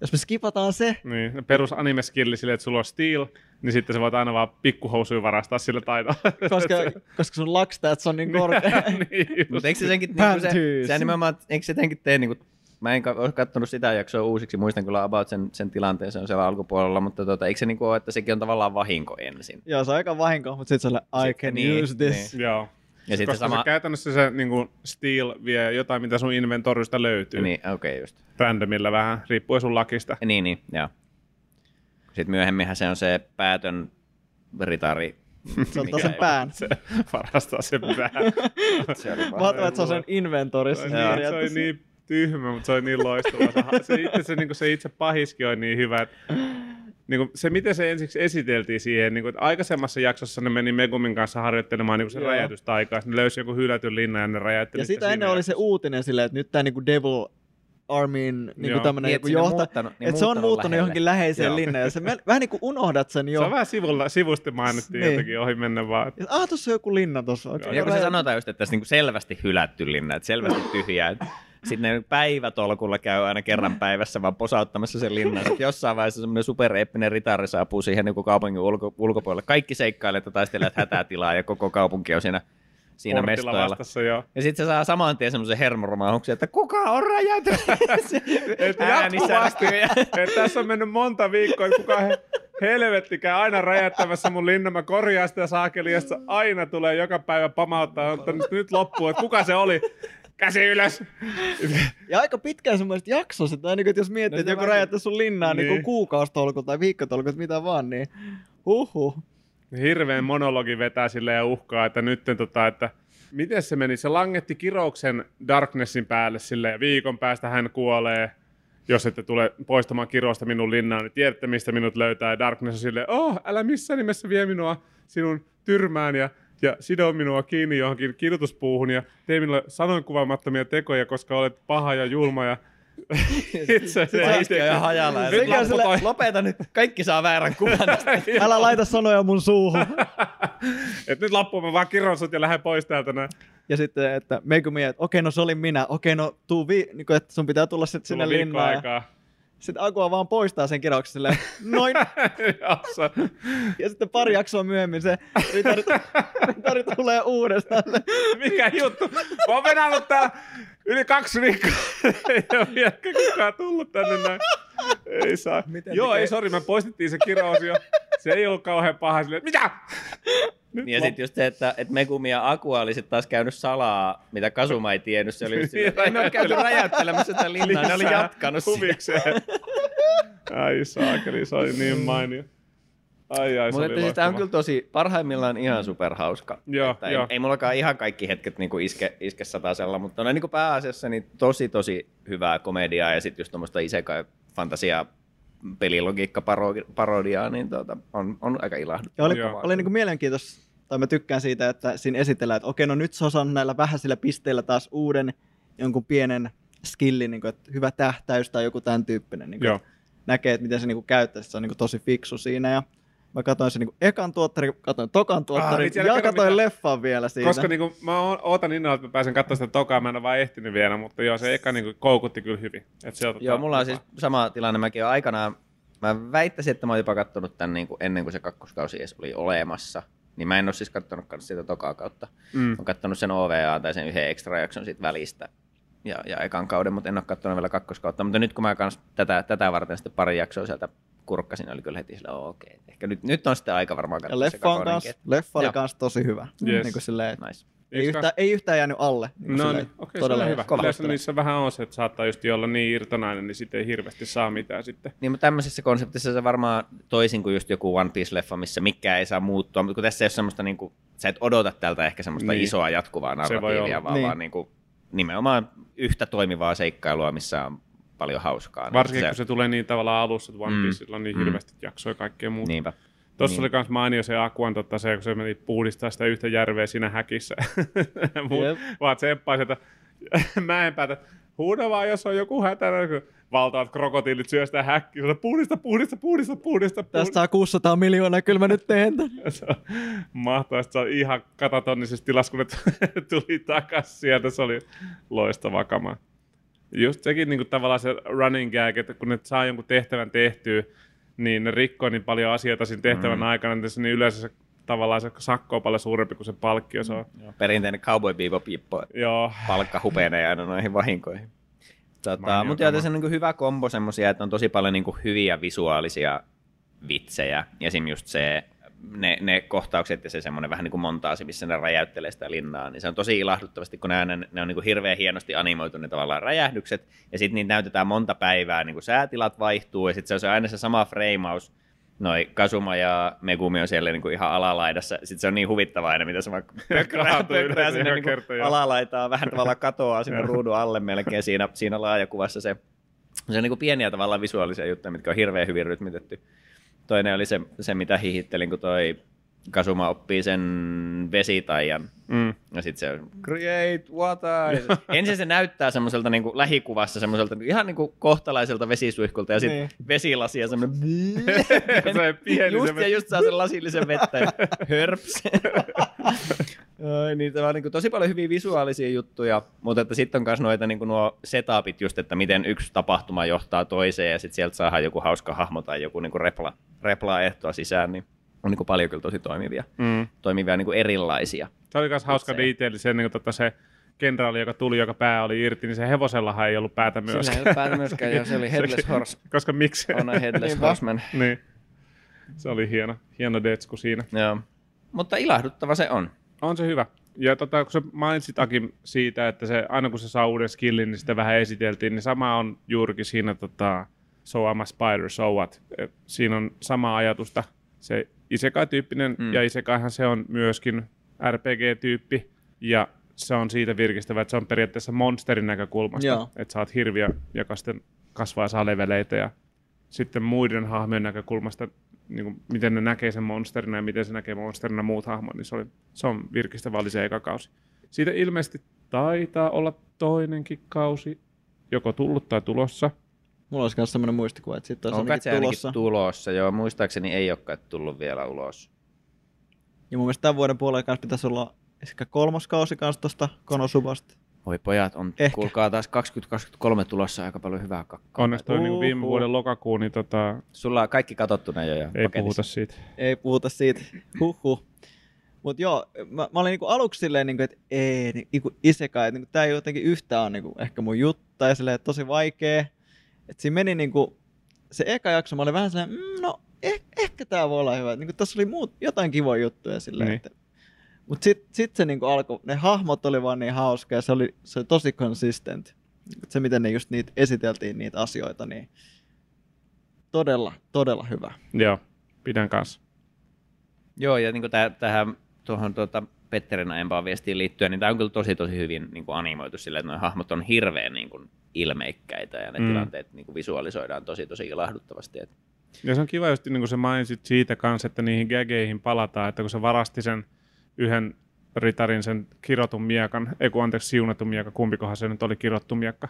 Jos me skipataan se, Niin, perus anime skilli silleen, että sulla on steel, niin sitten sä voit aina vaan pikkuhousuja varastaa sillä taitoa. koska, koska sun luck stats on niin korkea. <laughs> niin. Mutta eikö se senkin, niin se, se nimenomaan, eikö se senkin tee, niin kuin, mä en ka- ole katsonut sitä jaksoa uusiksi, muistan kyllä about sen, sen tilanteen, se on siellä alkupuolella, mutta tota, eikö se niin kuin ole, että sekin on tavallaan vahinko ensin? Joo, se on aika vahinko, mutta sitten se on I Sitten can niin, use this. Joo. Ja sitten Koska sama... se käytännössä se niin kuin steel vie jotain, mitä sun inventorista löytyy. Niin, okei okay, just. Randomilla vähän, riippuen sun lakista. Niin, niin, joo. Sitten myöhemminhän se on se päätön ritari. <laughs> Se ottaa sen pään. Se varastaa sen vähän. Se <laughs> Mä että se on sen inventorissa. se, oli niin, se oli niin tyhmä, mutta se oli niin loistava. Se, se, itse, se, niin kuin se itse pahiski oli niin hyvä, että niin kuin se, miten se ensiksi esiteltiin siihen, niin kuin, että aikaisemmassa jaksossa ne meni Megumin kanssa harjoittelemaan niin kuin se Joo. räjäytystaikaa. Ne löysi joku hylätyn linnan ja ne räjäytteli Ja sitä ennen oli se uutinen silleen, että nyt tämä niinku Devil Armin niinku Joo. tämmönen Niin, joku johta, muuttanut- niin että se on muuttanut muuttunut lähelle. johonkin läheiseen Joo. linnaan, ja se me- vähän niinku unohdat sen Se jo. on vähän sivulla, sivusti mainittiin Niin. jotenkin ohi mennä vaan. Ja, ah, tuossa on joku linna tuossa. Okay, Ja kun se sanotaan just, että tässä niinku selvästi hylätty linna, että selvästi tyhjää. <laughs> Sitten ne päivätolkulla käy aina kerran <laughs> päivässä vaan posauttamassa sen linnan. Sitten jossain vaiheessa semmoinen supereeppinen ritari saapuu siihen niin kaupungin ulko, ulkopuolelle. Kaikki seikkailijat ja taistelijat hätätilaa ja koko kaupunki on siinä, siinä Portilla mestoilla. vastassa, joo. Ja sitten se saa saman tien semmoisen hermoromahduksen, että kuka on räjäytynyt? <laughs> Et jatkuvasti. <laughs> Et tässä on mennyt monta viikkoa, että kuka he, helvetti käy aina räjättämässä mun linnan. Mä korjaan sitä saakeli, aina tulee joka päivä pamauttaa, mutta nyt, nyt loppuu, että kuka se oli. Käsi ylös! Ja aika pitkään semmoiset jaksossa, että, aina, että jos miettii, No että joku räjäyttää sun linnaa niin. Niin. niin kuukausitolku tai viikkotolku, mitä vaan, niin huhhuh. Hirveän monologi vetää sille ja uhkaa, että nyt tota, että miten se meni? Se langetti kirouksen Darknessin päälle sille ja viikon päästä hän kuolee. Jos ette tule poistamaan kirosta minun linnaan, niin tiedätte, mistä minut löytää. Ja Darkness on silleen, oh, älä missään nimessä vie minua sinun tyrmään ja, ja sido minua kiinni johonkin kidutuspuuhun ja tee minulle sanoinkuvaamattomia tekoja, koska olet paha ja julma ja <laughs> itse se ihan hajalla. Ja Mikä sille- lopeta nyt. Kaikki saa väärän kuvan. <laughs> Älä laita sanoja mun suuhun. <laughs> Et nyt loppuun mä vaan kiron sut ja lähden pois täältä näin. Ja sitten, että Megumi, että okei, no se oli minä. Okei, no tuu vi- niin kuin, että sun pitää tulla sitten sinne linnaan. Ja. Sitten Akua vaan poistaa sen kirauksen silleen, noin. <laughs> Jossa. Ja sitten pari jaksoa myöhemmin se ritari, ritari tulee uudestaan. Mikä juttu? Mä oon venannut tää yli kaksi viikkoa. ei ole vieläkään kukaan tullut tänne näin. Ei saa. Miten Joo, tekee? ei sori, me poistettiin se kirous jo. Se ei ollut kauhean paha silleen, että mitä? <laughs> Nyt Ja sitten just se, että, että Megumi ja Akua oli sitten taas käynyt salaa, mitä Kasuma ei tiennyt. Se oli just sillä, että ei me ole käyty räjäyttelemässä sitä linnaa, ne oli jatkanut sitä. huvikseen. Ai saakeli, se oli niin mainio. Ai ai, Mutta siis tämä on kyllä tosi, parhaimmillaan ihan superhauska. Joo, että ei, joo. ei mullakaan ihan kaikki hetket niinku iske, iske satasella, mutta on niinku pääasiassa niin tosi tosi hyvää komediaa ja sitten just tuommoista isekai fantasia pelilogiikka parodiaa, niin tuota, on, on aika ilahduttavaa. Oli, Joo. oli niin kuin mielenkiintoista, tai mä tykkään siitä, että siinä esitellään, että okei, no nyt se on näillä vähäisillä pisteillä taas uuden jonkun pienen skillin, niin kuin, että hyvä tähtäys tai joku tämän tyyppinen. Niin kuin, näkee, että miten se niin kuin käyttää, se on niin kuin tosi fiksu siinä. Ja mä katsoin sen niin ekan tuottarin, katsoin tokan tuottarin vitsi, älä ja katsoin mitään. leffan vielä siinä. Koska niinku, mä ootan innolla, että mä pääsen katsomaan sitä tokaa, mä en ole vaan ehtinyt vielä, mutta joo, se eka niinku koukutti kyllä hyvin. Et se Joo, mulla on siis sama tilanne. Mäkin olen aikanaan, mä väittäisin, että mä oon jopa kattonut tämän niin kuin ennen kuin se kakkoskausi edes oli olemassa. Niin mä en ole siis kattonut kans sitä tokaa kautta. Mm. Mä oon kattonut sen OVA tai sen yhden extra jakson siitä välistä ja, ja ekan kauden, mutta en ole kattonut vielä kakkoskautta. Mutta nyt kun mä kans tätä, tätä varten sitten pari jaksoa sieltä kurkkasin, oli kyllä heti sillä, "Oo, okei, okay. ehkä nyt, nyt on sitten aika varmaan katsoa se leffa, on kans, leffa oli kans tosi hyvä. Yes. Niin kuin silleen, että Nice. ei, yhtään, ei yhtään jäänyt alle. Niin kuin No silleen, niin, okei, se todella on hyvä. kova. Yleensä niissä vähän on se, että saattaa just olla niin irtonainen, niin sitten ei hirveästi saa mitään sitten. Niin, mutta tämmöisessä konseptissa se varmaan toisin kuin just joku One Piece-leffa, missä mikään ei saa muuttua, mutta kun tässä ei ole semmoista, niin kuin, sä et odota tältä ehkä semmoista Niin. isoa jatkuvaa Se narratiivia, vaan, niin. vaan niin kuin, nimenomaan yhtä toimivaa seikkailua, missä on paljon hauskaa. Varsinkin se, kun se tulee niin tavallaan alussa, että One Mm. Piecella on niin Mm. hirveästi jaksoja ja kaikkea muuta. Niinpä. Tuossa Niin. oli myös mainio se Akuan, totta, se, kun se meni puhdistaa sitä yhtä järveä siinä häkissä. <laughs> Jep. vaan tsemppaa sieltä <laughs> mäenpäätä. Huuda vaan, jos on joku hätänä, kun valtavat krokotiilit syö sitä häkkiä. Puhdista, puhdista, puhdista, puhdista, Tästä saa 600 miljoonaa, kyllä mä nyt teen tän. <laughs> Se on mahtavaa. Se on ihan katatonnisessa tilassa, kun ne tuli takas sieltä. Se oli loistava kama. Just sekin niin kuin tavallaan se running gag, että kun ne saa jonkun tehtävän tehtyä, niin ne rikkoo niin paljon asioita siinä tehtävän mm. aikana, että se niin yleensä se, tavallaan se sakko on paljon suurempi kuin se palkkio. Se on. Joo, Perinteinen cowboy bebop jippo, että Joo, palkka hupenee aina noihin vahinkoihin. Tota, mutta joo, tässä on niin hyvä kombo semmosia, että on tosi paljon niin hyviä visuaalisia vitsejä. Esim. just se, ne, ne kohtaukset ja se semmoinen vähän niin kuin montaasi, missä ne räjäyttelee sitä linnaa, niin se on tosi ilahduttavasti, kun ne, ne on niin kuin hirveän hienosti animoitu ne tavallaan räjähdykset, ja sitten niitä näytetään monta päivää, niin kuin säätilat vaihtuu, ja sitten se on se aina se sama freimaus, noi Kasuma ja Megumi on siellä niin kuin ihan alalaidassa. Sitten se on niin huvittavaa aina, mitä se vaan pökrää, yleensä sinne niin joo. alalaitaa, vähän tavallaan katoaa sinne ruudun alle melkein siinä, siinä laajakuvassa se. Se on niin kuin pieniä tavallaan visuaalisia juttuja, mitkä on hirveän hyvin rytmitetty. Toinen oli se, se mitä hihittelin, kun toi Kasuma oppii sen vesitaian. mm. Ja sitten se create water. Se- <laughs> Ensin se näyttää semmoiselta niin kuin lähikuvassa semmoiselta ihan niin kuin kohtalaiselta vesisuihkulta ja sitten Niin. vesilasi ja semmoinen <laughs> se pieni just, se ja just saa sen lasillisen vettä ja hörps. <laughs> Ai, niin, tämä on niin kuin tosi paljon hyviä visuaalisia juttuja, mutta että sitten on myös noita niin kuin nuo setupit just, että miten yksi tapahtuma johtaa toiseen ja sitten sieltä saadaan joku hauska hahmo tai joku niin kuin repla, replaa ehtoa sisään, niin on niin kuin paljon kyllä tosi toimivia, Mm. toimivia niin kuin erilaisia. Se oli myös hauska detaili, se, niin tota, se kenraali, joka tuli, joka pää oli irti, niin se hevosellahan ei ollut päätä Sillä myöskään. ei ole päätä myöskään, joo, <laughs> se oli Headless Horse. Koska miksi? On a Headless. Horseman. niin. Se oli hieno, hieno detsku siinä. Joo. Mutta ilahduttava se on. On se hyvä. Ja tota, kun sä mainitsit Akin siitä, että se, aina kun se saa uuden skillin, niin sitä vähän esiteltiin, niin sama on juurikin siinä tota, So I'm a Spider, So What. Et Siinä on sama ajatusta. Se Isekai-tyyppinen, mm. Ja Isekaihan se on myöskin RPG-tyyppi, ja se on siitä virkistävä, että se on periaatteessa monsterin näkökulmasta. Joo. Että sä oot hirviö, joka sitten kasvaa ja saa leveleitä, ja sitten muiden hahmojen näkökulmasta, niin kuin, miten ne näkee sen monsterina ja miten se näkee monsterina muut hahmot, niin se, oli, se on virkistävä oli se eka kausi. Siitä ilmeisesti taitaa olla toinenkin kausi, joko tullut tai tulossa. Mulla olisi myös semmoinen muistikuva, että sitten olisi On se ainakin tulossa. tulossa. Joo, muistaakseni ei ole kai tullut vielä ulos. Ja mun mielestä tämän vuoden puolella kanssa pitäisi olla ehkä kolmas kausi kanssa tuosta Konosubasta. Voi pojat, on Ehkä. kuulkaa taas 2023 tulossa aika paljon hyvää kakkaa. Onneksi toi niin viime vuoden lokakuu, niin tota, Sulla on kaikki katsottuna jo ja ei paketissa. puhuta siitä. Ei puhuta siitä. Huhhuh. Mutta joo, mä, mä olin niinku aluksi silleen, niinku, että ei, niinku isekai, että niinku, tää ei jotenkin yhtään ole niinku, ehkä mun juttu, ja silleen, tosi vaikea. Että siinä meni niinku, se eka jakso, mä olin vähän silleen, mm, no eh, ehkä tämä voi olla hyvä. Niin kuin, tässä oli muut, jotain kivoja juttuja silleen, Niin. että mutta sitten sit se niinku alkoi, ne hahmot oli vaan niin hauska ja se oli, se oli tosi consistent. Se, miten ne just niitä esiteltiin, niitä asioita, niin todella, todella hyvä. Joo, pidän kanssa. Joo, ja niin täh- tähän tuohon tuota, Petterin aiempaan viestiin liittyen, niin tämä on kyllä tosi tosi hyvin niin kuin animoitu sillä, että nuo hahmot on hirveän niin kuin, ilmeikkäitä ja ne Mm. tilanteet niin kuin visualisoidaan tosi tosi ilahduttavasti. Et, Ja se on kiva just niin kuin sä mainitsit siitä kanssa, että niihin gageihin palataan, että kun se varasti sen yhden ritarin sen kirotun miekan, ei kun anteeksi siunatun miekka, kumpikohan se nyt oli kirottu miekka,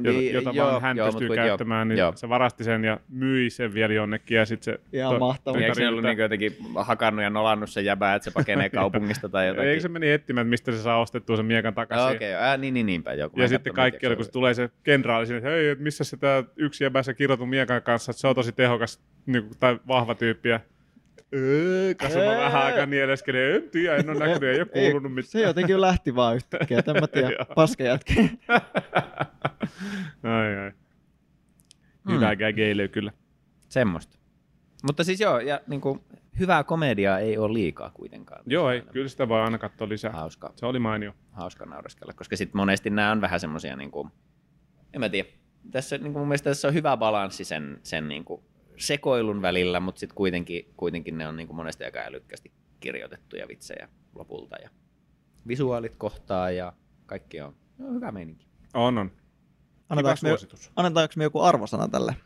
Niin, jota joo, vaan hän joo, pystyy kun- joo, käyttämään, niin joo. se varasti sen ja myi sen vielä jonnekin ja sitten se... Ihan mahtavaa. Niin, eikö se ollut niin jotenkin hakannut ja nolannut se jäbää, että se pakenee <laughs> kaupungista tai jotakin? Eikö se meni etsimään, että mistä se saa ostettua sen miekan takaisin? Okei, okay, ah, niin, niin, niinpä. Joku, Ja sitten kaikki oli, kun se tulee se kenraali sinne, että hei, missä se tää yksi jäbä se kirotun miekan kanssa, että se on tosi tehokas niin kuin, tai vahva tyyppi. Ja öö, kasvava Ää. vähän aikaa nieleskelee, en tiedä, en ole näkynyt, ei ole kuulunut mitään. Se jotenkin lähti vaan yhtäkkiä, että en mä tiedä, <laughs> paska jätkä. <laughs> ai, ai. Hyvää gageilyä kyllä. Semmoista. Mutta siis joo, ja niin kuin, hyvää komediaa ei ole liikaa kuitenkaan. Joo, ei, kyllä sitä voi aina katsoa lisää. Hauska, Se oli mainio. hauska naureskella, koska sitten monesti nämä on vähän semmoisia, niin kuin, en mä tiedä, tässä niin kuin mun mielestä tässä on hyvä balanssi sen, sen niin kuin sekoilun välillä, mutta sitten kuitenkin, kuitenkin ne on niin kuin monesti aika älykkästi kirjoitettuja vitsejä lopulta ja visuaalit kohtaa ja kaikki on, on hyvä meininki. On, on. Annetaanko me, annetaanko me joku arvosana tälle?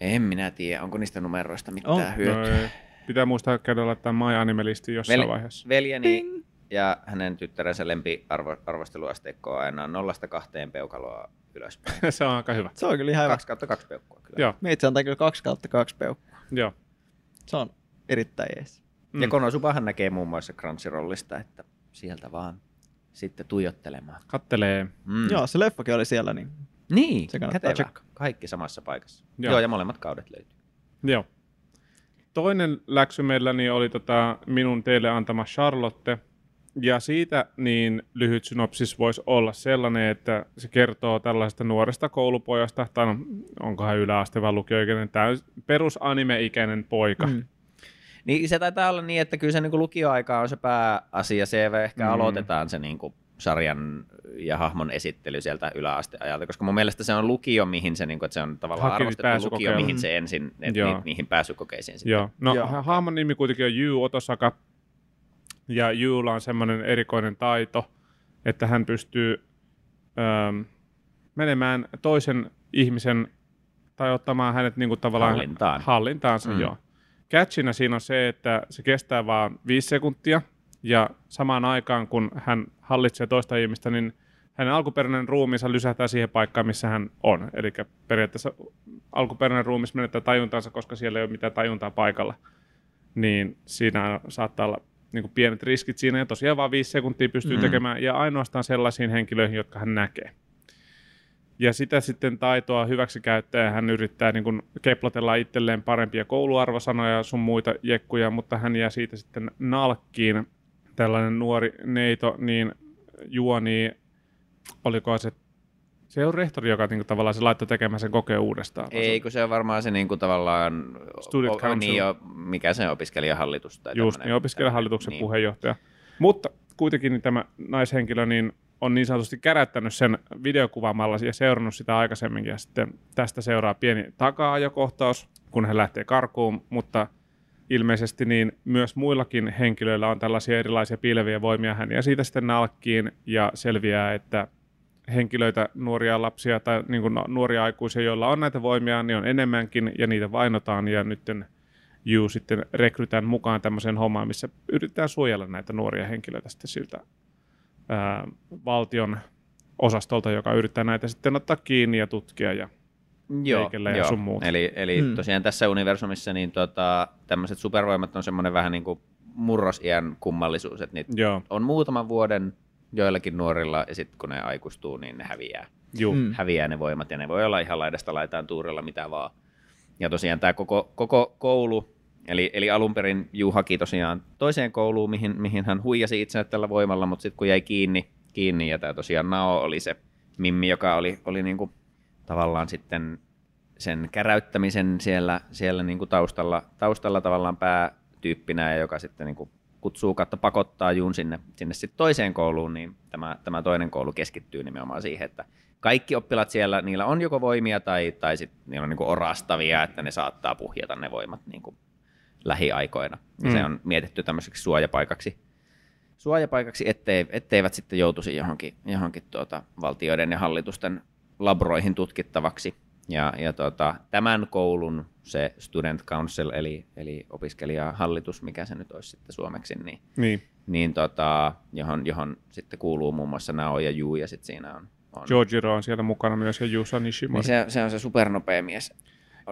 En minä tiedä, onko niistä numeroista mitään On. hyötyä. No. Pitää muistaa käydä laittaa My Anime-listiin jossain Veli- vaiheessa. Veljeni Ding. Ja hänen tyttärensä lempi arvo, arvosteluasteikko on aina nollasta kahteen peukaloa ylöspäin. <laughs> se on aika hyvä. Se on kyllä ihan hyvä. 2 kautta 2 peukkua kyllä. Joo, Me itse antaa kyllä 2 kautta 2 peukkua. joo. Se on erittäin jees. Mm. Ja Konosupahan näkee muun muassa Crunchyrollista, että sieltä vaan sitten tuijottelemaan. Kattelee. Mm. Joo, se leffakin oli siellä, niin Niin, Se kannattaa kätevä. Kaikki samassa paikassa. Joo. Joo. Ja molemmat kaudet löytyy. Joo. Toinen läksy meilläni oli tota minun teille antama Charlotte. Ja siitä niin lyhyt synopsis voisi olla sellainen, että se kertoo tällaisesta nuoresta koulupojasta, tai no, onkohan yläaste vai lukioikäinen, täys, perusanime-ikäinen poika. Mm. Niin se taitaa olla niin, että kyllä se niinku lukioaika on se pääasia. Se ehkä Mm. aloitetaan se niinku sarjan ja hahmon esittely sieltä yläasteajalta, koska mun mielestä se on lukio, mihin se, niinku, että se on tavallaan niitä arvostettu lukio, mihin se ensin, et ni, niihin pääsykokeisiin sitten. Joo. No Joo. ha- hahmon nimi kuitenkin on Yu Otosaka. Ja Yulla on semmoinen erikoinen taito, että hän pystyy öö, menemään toisen ihmisen tai ottamaan hänet niin kuin tavallaan Hallintaan. hallintaansa. Mm. Joo. Catchina siinä on se, että se kestää vain viisi sekuntia ja samaan aikaan kun hän hallitsee toista ihmistä, niin hänen alkuperäinen ruumiinsa lysähtää siihen paikkaan, missä hän on. Eli periaatteessa alkuperäinen ruumis menettää tajuntaansa, koska siellä ei ole mitään tajuntaa paikalla. Niin siinä saattaa olla niin kuin pienet riskit siinä, ja tosiaan vain viisi sekuntia pystyy mm. Tekemään, ja ainoastaan sellaisiin henkilöihin, jotka hän näkee. Ja sitä sitten taitoa hyväksi käyttäen hän yrittää niin kuin keplotella itselleen parempia kouluarvosanoja ja sun muita jekkuja, mutta hän jää siitä sitten nalkkiin. Tällainen nuori neito niin juoni, oliko se, se on rehtori, joka niin kuin tavallaan se laittoi tekemään sen kokeen uudestaan. Ei, kun se on varmaan se niinku tavallaan, Student o- Council. niin jo, mikä se on, opiskelijahallitus tai Just, tämmönen- niin opiskelijahallituksen tämmönen, puheenjohtaja. Mutta kuitenkin niin tämä naishenkilö niin on niin sanotusti kärättänyt sen videokuvaamalla ja seurannut sitä aikaisemminkin. Ja sitten tästä seuraa pieni taka-ajokohtaus, kun hän lähtee karkuun, mutta ilmeisesti niin myös muillakin henkilöillä on tällaisia erilaisia piileviä voimia hän ja siitä sitten nalkkiin ja selviää, että henkilöitä, nuoria lapsia tai niin kuin nuoria aikuisia, joilla on näitä voimia, niin on enemmänkin ja niitä vainotaan ja nytten Ju sitten rekrytään mukaan tämmöiseen hommaan, missä yritetään suojella näitä nuoria henkilöitä sitten siltä ää, valtion osastolta, joka yrittää näitä sitten ottaa kiinni ja tutkia. Ja, Joo, ja joo. sun muuta. Eli, eli Hmm. hmm. tosiaan tässä universumissa niin tota, tämmöiset supervoimat on semmoinen vähän niin kuin murrosiän kummallisuus, että niitä joo, on muutaman vuoden joillakin nuorilla, ja sitten kun ne aikuistuu, niin ne häviää. juu, mm. Häviää ne voimat, ja ne voi olla ihan laidasta laitaan tuurilla mitä vaan. Ja tosiaan tämä koko, koko koulu, eli, eli alun perin Juu haki tosiaan toiseen kouluun, mihin, mihin hän huijasi itsensä tällä voimalla, mutta sitten kun jäi kiinni, kiinni ja tämä tosiaan Nao oli se Mimmi, joka oli, oli niinku tavallaan sitten sen käräyttämisen siellä, siellä niin kuin taustalla, taustalla tavallaan päätyyppinä, ja joka sitten niin kuin kutsuu kautta pakottaa Jun sinne, sinne sitten toiseen kouluun, niin tämä, tämä toinen koulu keskittyy nimenomaan siihen, että kaikki oppilaat siellä, niillä on joko voimia tai, tai sitten niillä on niin kuin orastavia, että ne saattaa puhjata ne voimat niin kuin lähiaikoina. Ja mm. se on mietitty tämmöiseksi suojapaikaksi, suojapaikaksi ettei, etteivät sitten joutuisi johonkin, johonkin tuota, valtioiden ja hallitusten labroihin tutkittavaksi. Ja, ja tuota, tämän koulun se Student Council, eli, eli opiskelijahallitus, mikä se nyt olisi sitten suomeksi, niin, Niin. niin tota, johon, johon sitten kuuluu muun muassa Nao ja Yu, ja sitten siinä on, on Jojiro on siellä mukana myös ja Yusa Nishimori. niin se, se on se supernopea mies.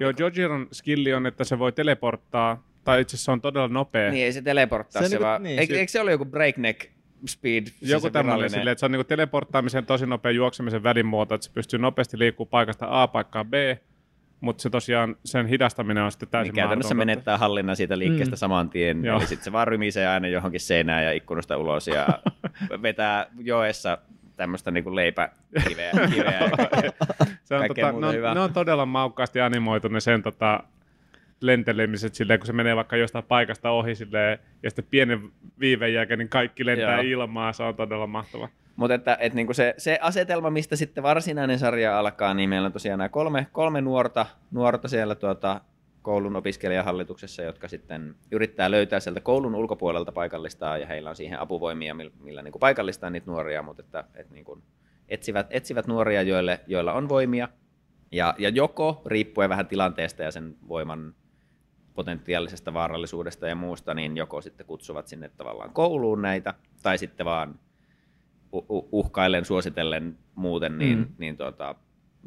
Joo, Jojiron skilli on, että se voi teleporttaa, tai itse asiassa se on todella nopea. Niin ei se teleporttaa, Se se, niinku- vaan, niin, eikö, se- eikö se ole joku breakneck speed? se Joku se tämmöinen silleen, että se on niinku teleporttaamisen tosi nopea juoksemisen välimuoto, että se pystyy nopeasti liikkumaan paikasta A paikkaan B, mutta se tosiaan, sen hidastaminen on sitten täysin niin käytännössä menettää hallinnan siitä liikkeestä Mm. saman tien, Joo. eli sitten se vaan rymisee aina johonkin seinään ja ikkunasta ulos ja <laughs> vetää joessa tämmöistä niinku leipäkiveä. <laughs> Kiveä. Se on tota, ne, on, hyvää. ne on todella maukkaasti animoitu ne sen tota, lentelemiset silleen, kun se menee vaikka jostain paikasta ohi silleen, ja sitten pienen viiveen jälkeen niin kaikki lentää Joo. ilmaa, se on todella mahtava. Mutta että, et niinku se, se asetelma, mistä sitten varsinainen sarja alkaa, niin meillä on tosiaan nämä kolme, kolme nuorta, nuorta siellä tuota, koulun opiskelijahallituksessa, jotka sitten yrittää löytää sieltä koulun ulkopuolelta paikallistaa, ja heillä on siihen apuvoimia, millä, millä niin paikallistaa niitä nuoria, mutta että, että niin kuin etsivät, etsivät nuoria, joille, joilla on voimia, ja, ja joko, riippuen vähän tilanteesta ja sen voiman potentiaalisesta vaarallisuudesta ja muusta, niin joko sitten kutsuvat sinne tavallaan kouluun näitä, tai sitten vaan uhkaillen, suositellen muuten, niin, Mm. niin tuota,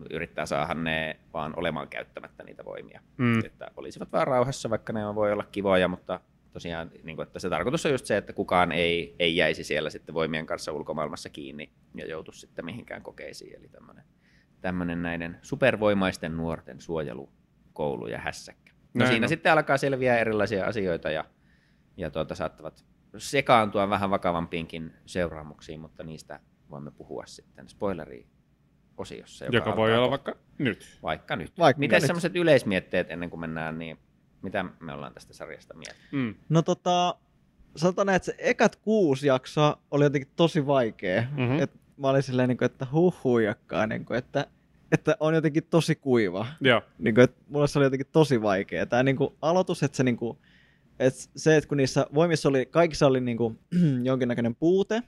yrittää saada ne vaan olemaan käyttämättä niitä voimia. Mm. Että olisivat vaan rauhassa, vaikka ne voi olla kivoja, mutta tosiaan niin kuin, että se tarkoitus on just se, että kukaan ei, ei jäisi siellä sitten voimien kanssa ulkomaailmassa kiinni ja joutu sitten mihinkään kokeisiin. Eli tämmöinen, tämmöinen näiden supervoimaisten nuorten suojelukoulu ja hässäkkä. No Näin siinä on. sitten alkaa selviää erilaisia asioita ja, ja tuota, saattavat sekaantua vähän vakavampiinkin seuraamuksiin, mutta niistä voimme puhua sitten spoileri-osiossa. Joka, joka alkaa voi olla vaikka nyt. Vaikka nyt. Vaikka Miten semmoiset yleismietteet ennen kuin mennään, niin mitä me ollaan tästä sarjasta mieltä? Mm. No tota, sanotaan että se ekat kuusi jaksoa oli jotenkin tosi vaikea. Mhm. Mm-hmm. Et mä olin silleen, niin kuin, että huh huijakkaa, niin kuin, että, että on jotenkin tosi kuiva. Joo. Niin kuin, että mulle se oli jotenkin tosi vaikea. Tämä niin kuin, aloitus, että se, niin kuin, että se, että kun niissä voimissa oli, kaikissa oli niin kuin, <clears throat> jonkinnäköinen puute,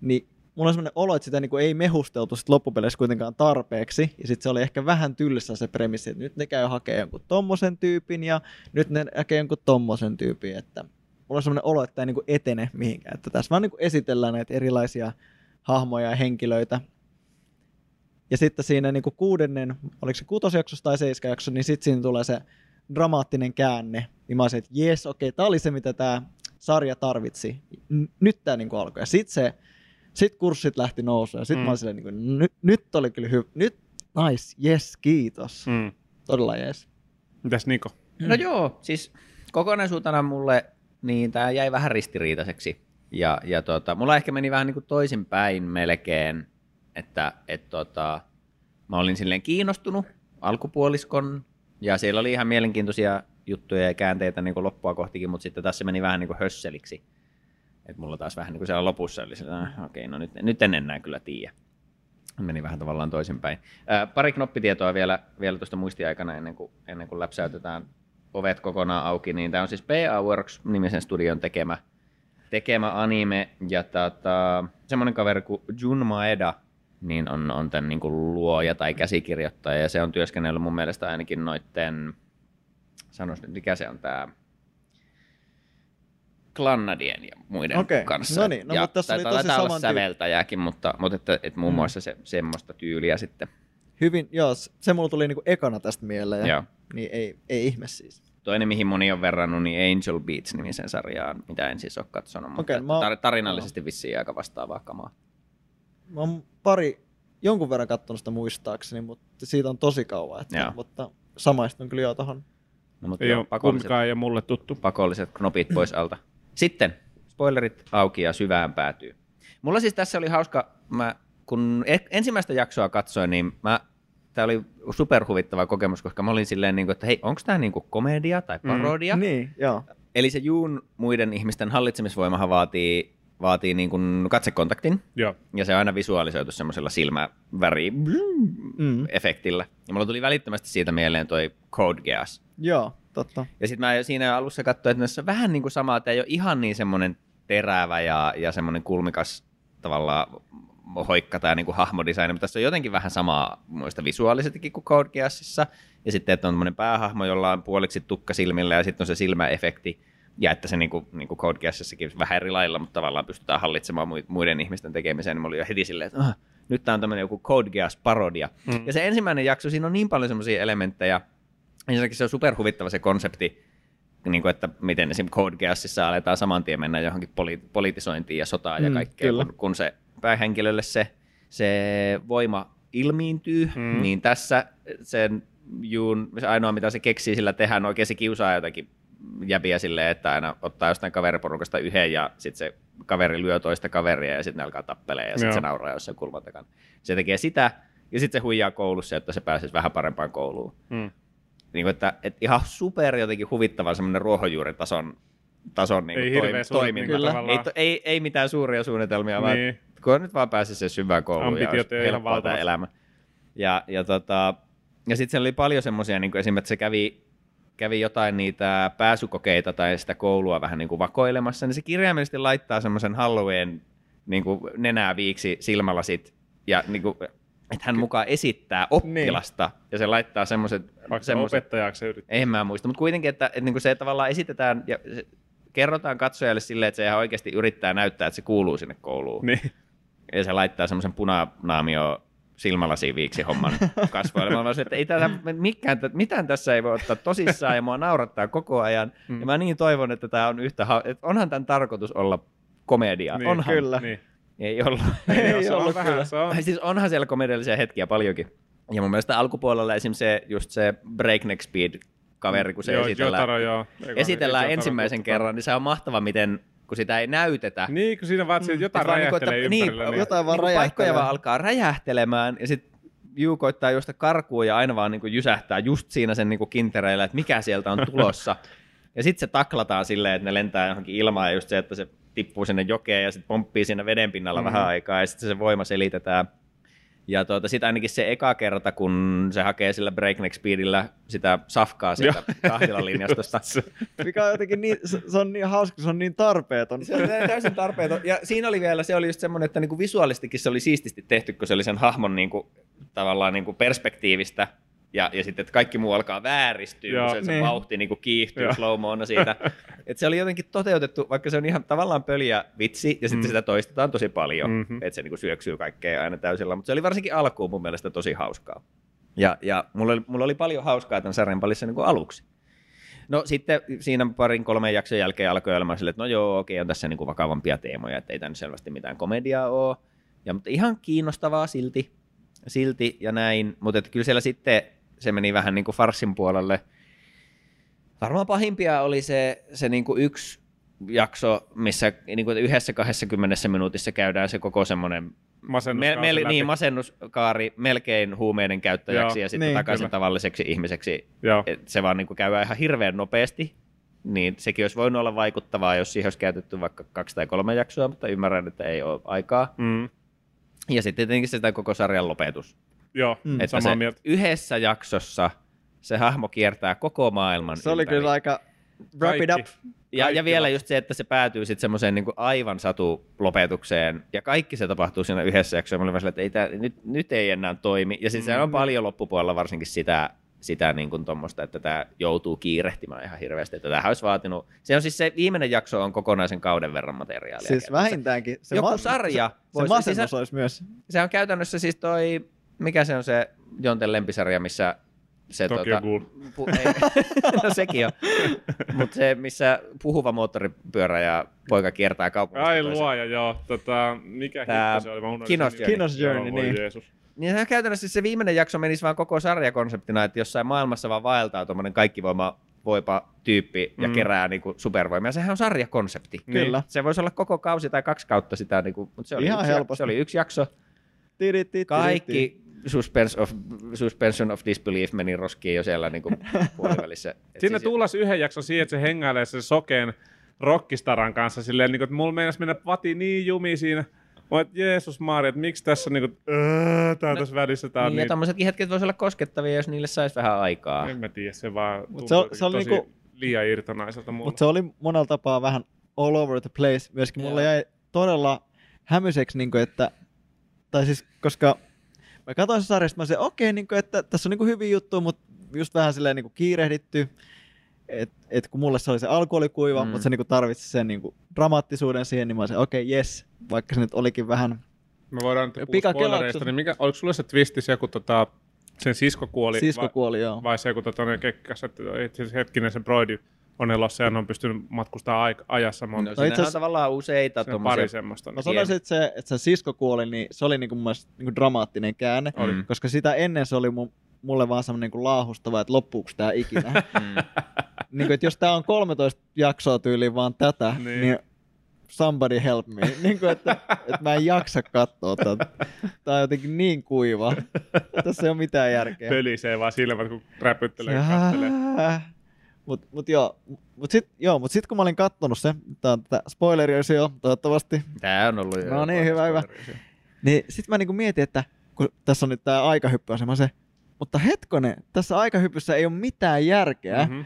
niin mulla on sellainen olo, että sitä niin kuin, ei mehusteltu sit loppupeleissä kuitenkaan tarpeeksi. Ja sitten se oli ehkä vähän tylsä se premissi, että nyt ne käy hakemaan jonkun tommosen tyypin ja nyt ne näkee jonkun tommosen tyypin. Että mulla on sellainen olo, että tämä ei niin kuin etene mihinkään. Että tässä vaan niin kuin esitellään näitä erilaisia hahmoja ja henkilöitä. Ja sitten siinä niin kuin kuudennen, oliko se kutosjaksossa tai seiskajakso, niin sitten siinä tulee se dramaattinen käänne. Niin mä olisin, että jes, okei, tämä oli se, mitä tämä sarja tarvitsi. Nyt tämä niin alkoi. Ja sitten se, sit kurssit lähti nousuun. Ja sitten Mm. mm. mä olin silleen, niin kuin, nyt, nyt oli kyllä hyvä. Nyt, nice, yes, kiitos. Mm. Mm. Todella yes. Mitäs Niko? No joo, siis kokonaisuutena mulle niin tämä jäi vähän ristiriitaiseksi. Ja, ja tota, mulla ehkä meni vähän niin kuin toisinpäin melkein, että et tota, mä olin silleen kiinnostunut alkupuoliskon, ja siellä oli ihan mielenkiintoisia juttuja ja käänteitä niin kuin loppua kohtikin, mutta sitten taas se meni vähän niin kuin hösseliksi. Et mulla taas vähän niin kuin siellä lopussa oli sellainen, "Ah, okei, no nyt, nyt en enää kyllä tiedä. Meni vähän tavallaan toisinpäin. Ää, pari knoppitietoa vielä, vielä tuosta muistiaikana ennen kuin, ennen kuin läpsäytetään ovet kokonaan auki, niin tämä on siis PA Works-nimisen studion tekemä, tekemä anime, ja tota, semmoinen kaveri kuin Jun Maeda, niin on, on tämän niin kuin luoja tai käsikirjoittaja, ja se on työskennellyt mun mielestä ainakin noitten, sanois nyt, mikä se on tämä, Klannadien ja muiden Okei, kanssa. no niin, no ja mutta tässä oli taitaa- tosi taitaa olla säveltäjäkin, mutta, mutta että, että muun Mm. muassa se, semmoista tyyliä sitten. Hyvin, joo, se mulla tuli niin kuin ekana tästä mieleen. Joo. Niin ei, ei ihme siis. Toinen, mihin moni on verrannut, niin Angel Beats-nimisen sarjaan, mitä en siis ole katsonut, mutta Okei, mä- tar- tarinallisesti vissiin aika vastaavaa kamaa. Mä oon pari, jonkun verran katsonut sitä muistaakseni, mutta siitä on tosi kauan. Että, Joo. mutta samaistun kyllä jo tohon. No, mutta Ei joo, ole pakolliset, ei ole mulle tuttu. pakolliset knopit pois alta. Sitten spoilerit auki ja syvään päätyy. Mulla siis tässä oli hauska, mä, kun e- ensimmäistä jaksoa katsoin, niin mä tämä oli superhuvittava kokemus, koska mä olin silleen, niin kuin, että hei, onko tämä niin komedia tai parodia? Mm. Niin, joo. Eli se Juun muiden ihmisten hallitsemisvoimahan vaatii, vaatii niin kuin katsekontaktin, Joo. ja se on aina visualisoitu semmoisella silmäväri-efektillä. Ja mulla tuli välittömästi siitä mieleen toi Code Geass. Joo, totta. Ja sitten mä siinä alussa katsoin, että näissä on vähän niin kuin sama, että ei ole ihan niin semmoinen terävä ja, ja semmoinen kulmikas tavallaan hoikka tai niin kuin hahmodesign, mutta tässä on jotenkin vähän samaa muista visuaalisestikin kuin Code Geassissa. Ja sitten, että on tämmöinen päähahmo, jolla on puoliksi tukka silmillä ja sitten on se silmäefekti. Ja että se niin kuin, niin kuin Code Geassissakin vähän eri lailla, mutta tavallaan pystytään hallitsemaan muiden ihmisten tekemiseen. Niin mä olin jo heti silleen, että ah, nyt tämä on tämmöinen joku Code Geass-parodia. Mm. Ja se ensimmäinen jakso, siinä on niin paljon semmoisia elementtejä. Ensinnäkin se on superhuvittava se konsepti, niin kuin, että miten esim. Code Geassissa aletaan saman tien mennä johonkin poli- politisointiin ja sotaan ja Mm, kaikkea, kyllä. kun, kun se päähenkilölle se, se voima ilmiintyy, Mm. mm. niin tässä sen Juun, se ainoa mitä se keksii sillä tehdä, on oikein se kiusaa jotakin jäbiä silleen, että aina ottaa jostain kaveriporukasta yhden ja sitten se kaveri lyö toista kaveria ja sitten ne alkaa tappelee ja sitten se nauraa jossain kulman takana. Se tekee sitä ja sitten se huijaa koulussa, että se pääsisi vähän parempaan kouluun Mm. niin kuin, että, että ihan super jotenkin huvittava semmoinen ruohonjuuritason tason niin Ei kuin, toim, toiminta. Kyllä. Ei, to, ei, ei, mitään suuria suunnitelmia, vaan Niin. kun nyt vaan pääsisi se syvään kouluun ja Ambitiot ihan helppoa tämä elämä. Ja, ja, tota, ja sitten siellä oli paljon semmoisia, niin esimerkiksi että se kävi, kävi jotain niitä pääsykokeita tai sitä koulua vähän niin kuin vakoilemassa, niin se kirjaimellisesti laittaa semmoisen Halloween niin kuin nenää viiksi silmälasit ja niin kuin, että hän mukaan esittää oppilasta ja se laittaa semmoiset Vaikka se opettajaksi se yrittää. en mä muista, mutta kuitenkin, että, että, niin se tavallaan esitetään ja se, kerrotaan katsojalle silleen, että se ihan oikeasti yrittää näyttää, että se kuuluu sinne kouluun. Niin. Ja se laittaa semmoisen punanaamio silmälasiin viiksi homman kasvoille. Mä olisin, että ei tätä, mikään, mitään tässä ei voi ottaa tosissaan ja mua naurattaa koko ajan. Mm. Ja mä niin toivon, että tämä on yhtä, että onhan tämän tarkoitus olla komedia. Niin, onhan. kyllä. Niin. Ei ollut. Ei Joo, se on ollut vähän, kyllä. se on. Siis onhan siellä komediallisia hetkiä paljonkin. Ja mun mielestä alkupuolella esim. se, just se Breakneck Speed kaveri, kun se joo, esitellään, Jotaro, joo. Eikö- esitellään Jotaro ensimmäisen kutsutaan. kerran, niin se on mahtava, miten kun sitä ei näytetä. Niin, kun siinä vaan, että jotain niinku, räjähtelee että- ympärillä. niin, Niin, jotain vaan niin paikkoja räjähtelee. vaan alkaa räjähtelemään ja sitten Juu koittaa juosta karkuun ja aina vaan niin jysähtää just siinä sen niin kintereillä, että mikä sieltä on tulossa. <laughs> ja sitten se taklataan silleen, että ne lentää johonkin ilmaan ja just se, että se tippuu sinne jokeen ja sitten pomppii siinä veden pinnalla Mhm. mm-hmm. vähän aikaa ja sitten se voima selitetään. Ja tuota, sitten ainakin se eka kerta, kun se hakee sillä breakneck speedillä sitä safkaa sieltä kahvilalinjastosta. <laughs> Mikä on jotenkin niin, se, se on niin hauska, se on niin tarpeeton. Se on täysin tarpeeton. Ja siinä oli vielä, se oli just semmoinen, että niinku visuaalistikin se oli siististi tehty, kun se oli sen hahmon niinku, tavallaan niinku perspektiivistä. Ja, ja sitten, että kaikki muu alkaa vääristyä, Joo. kun se, se Niin. vauhti niinku kiihtyy Joo. slow siitä. <laughs> että se oli jotenkin toteutettu, vaikka se on ihan tavallaan pöliä vitsi, ja sitten Mm. sitä toistetaan tosi paljon, Mhm. mm-hmm. että se niinku syöksyy kaikkea aina täysillä. Mutta se oli varsinkin alkuun mun mielestä tosi hauskaa. Ja, ja mulla, oli, mulla oli paljon hauskaa tämän sarjan palissa niin aluksi. No sitten siinä parin kolmen jakson jälkeen alkoi olemaan sille, että no joo, okei, on tässä niin kuin vakavampia teemoja, että ei tämä nyt selvästi mitään komediaa ole. Ja, mutta ihan kiinnostavaa silti, silti ja näin, mutta että kyllä siellä sitten se meni vähän niin kuin farssin puolelle. Varmaan pahimpia oli se, se niin kuin yksi jakso, missä niin kuin yhdessä 20 minuutissa käydään se koko semmoinen Masennuskausi me, me, niin, masennuskaari melkein huumeiden käyttäjäksi Joo, ja sitten niin, takaisin kyllä. tavalliseksi ihmiseksi. Joo. Et se vaan niin kuin käy ihan hirveän nopeasti. Niin sekin olisi voinut olla vaikuttavaa, jos siihen olisi käytetty vaikka kaksi tai kolme jaksoa, mutta ymmärrän, että ei ole aikaa. Mm. Ja sitten tietenkin sitä koko sarjan lopetus. Joo, Mm. Että samaa se mieltä. yhdessä jaksossa se hahmo kiertää koko maailman Se oli ympäri. kyllä aika wrap it up. Ja, Kaikki ja vielä just se, että se päätyy sitten semmoiseen niin aivan satulopetukseen, ja kaikki se tapahtuu siinä yhdessä jaksossa. Mä olin vaan silleen, että ei tää, nyt, nyt ei enää toimi. Ja sitten mm. on paljon loppupuolella varsinkin sitä, sitä niin kuin tommosta, että tämä joutuu kiirehtimään ihan hirveästi. Että tämähän olisi vaatinut... Se on siis se viimeinen jakso on kokonaisen kauden verran materiaalia. Siis käytössä. vähintäänkin. Se Joku ma- sarja. Se, se masennus siis- olisi myös. Se on käytännössä siis toi... Mikä se on se Jonten lempisarja, missä se Tokyo tota, Ghoul. Pu- ei, <laughs> no sekin on. Mutta se, missä puhuva moottoripyörä ja poika kiertää kaupungista Ai toiseen. luoja, joo. Tota, mikä Tää hitto se oli? Mä unohdin Kinos nimen. Kinos Journey, Joo, niin. Jeesus. Niin sehän käytännössä se viimeinen jakso menisi vaan koko sarjakonseptina, että jossain maailmassa vaan vaeltaa tuommoinen kaikkivoima voipa tyyppi ja Mm. kerää niinku supervoimia. Sehän on sarjakonsepti. Niin. Kyllä. Se voisi olla koko kausi tai kaksi kautta sitä, niinku, mutta se oli, Ihan yksi, helposti. se oli yksi jakso. Tidit, tidit, tidit. Kaikki suspense of, suspension of disbelief meni roskiin jo siellä niin kuin puolivälissä. Et Sinne siis- tullas yhden jakson siihen, että se hengailee sen sokeen rockistaran kanssa silleen, niin kuin, että mulla meinas mennä vati niin jumi siinä. Mä että Jeesus Maria, että miksi tässä on niin kuin, tää on tässä välissä, tää on niin, niin, ja tommosetkin hetket voisi olla koskettavia, jos niille saisi vähän aikaa. en mä tiedä, se vaan Mut se- se oli tosi niinku- liian irtonaiselta mulle. Mutta se oli monella tapaa vähän all over the place. Myöskin mulle Joo. jäi todella hämyiseksi, niin että, tai siis, koska mä katsoin se sarjasta, mä sanoin, okei, niin että tässä on niin hyviä juttuja, mutta just vähän silleen niin kiirehditty. Et, et kun mulle se oli se alku oli kuiva, Mm. mutta se niin tarvitsi sen niin dramaattisuuden siihen, niin mä sanoin, okei, yes, vaikka se nyt olikin vähän Me voidaan nyt puhua spoilereista, niin mikä, oliko sulle se twisti se, kun tota, sen sisko kuoli? sisko vai, kuoli, joo. vai se, kun tota, ne kekkäs, että hetkinen se broidi on elossa ja ne on pystynyt matkustamaan aik- ajassa monta. No, No, itse siinähän on asiassa- tavallaan useita tommosia- pari semmoista. Mä Niin. sanoisin, että se, että se sisko kuoli, niin se oli niin kuin mun mielestä niin kuin dramaattinen käänne, Oli. Mm. koska sitä ennen se oli mun, mulle vaan semmoinen niin laahustava, että loppuuko tämä ikinä. <laughs> Mm. niin kuin, että jos tämä on 13 jaksoa tyyliin vaan tätä, Niin. niin, niin somebody help me. <laughs> niin kuin, että, että mä en jaksa katsoa tätä. Tämä on jotenkin niin kuiva. Tässä ei ole mitään järkeä. Pölisee vaan silmät, kun räpyttelee ja kattelee. Mut, mut joo, mut sit, joo, mut sit kun mä olin kattonut se, tää on tätä spoileria toivottavasti, Tää on ollut jo No niin, hyvä, hyvä. Niin sit mä niinku mietin, että kun tässä on nyt tää aikahyppyasema se, mutta hetkonen, tässä aikahypyssä ei ole mitään järkeä. Mm-hmm.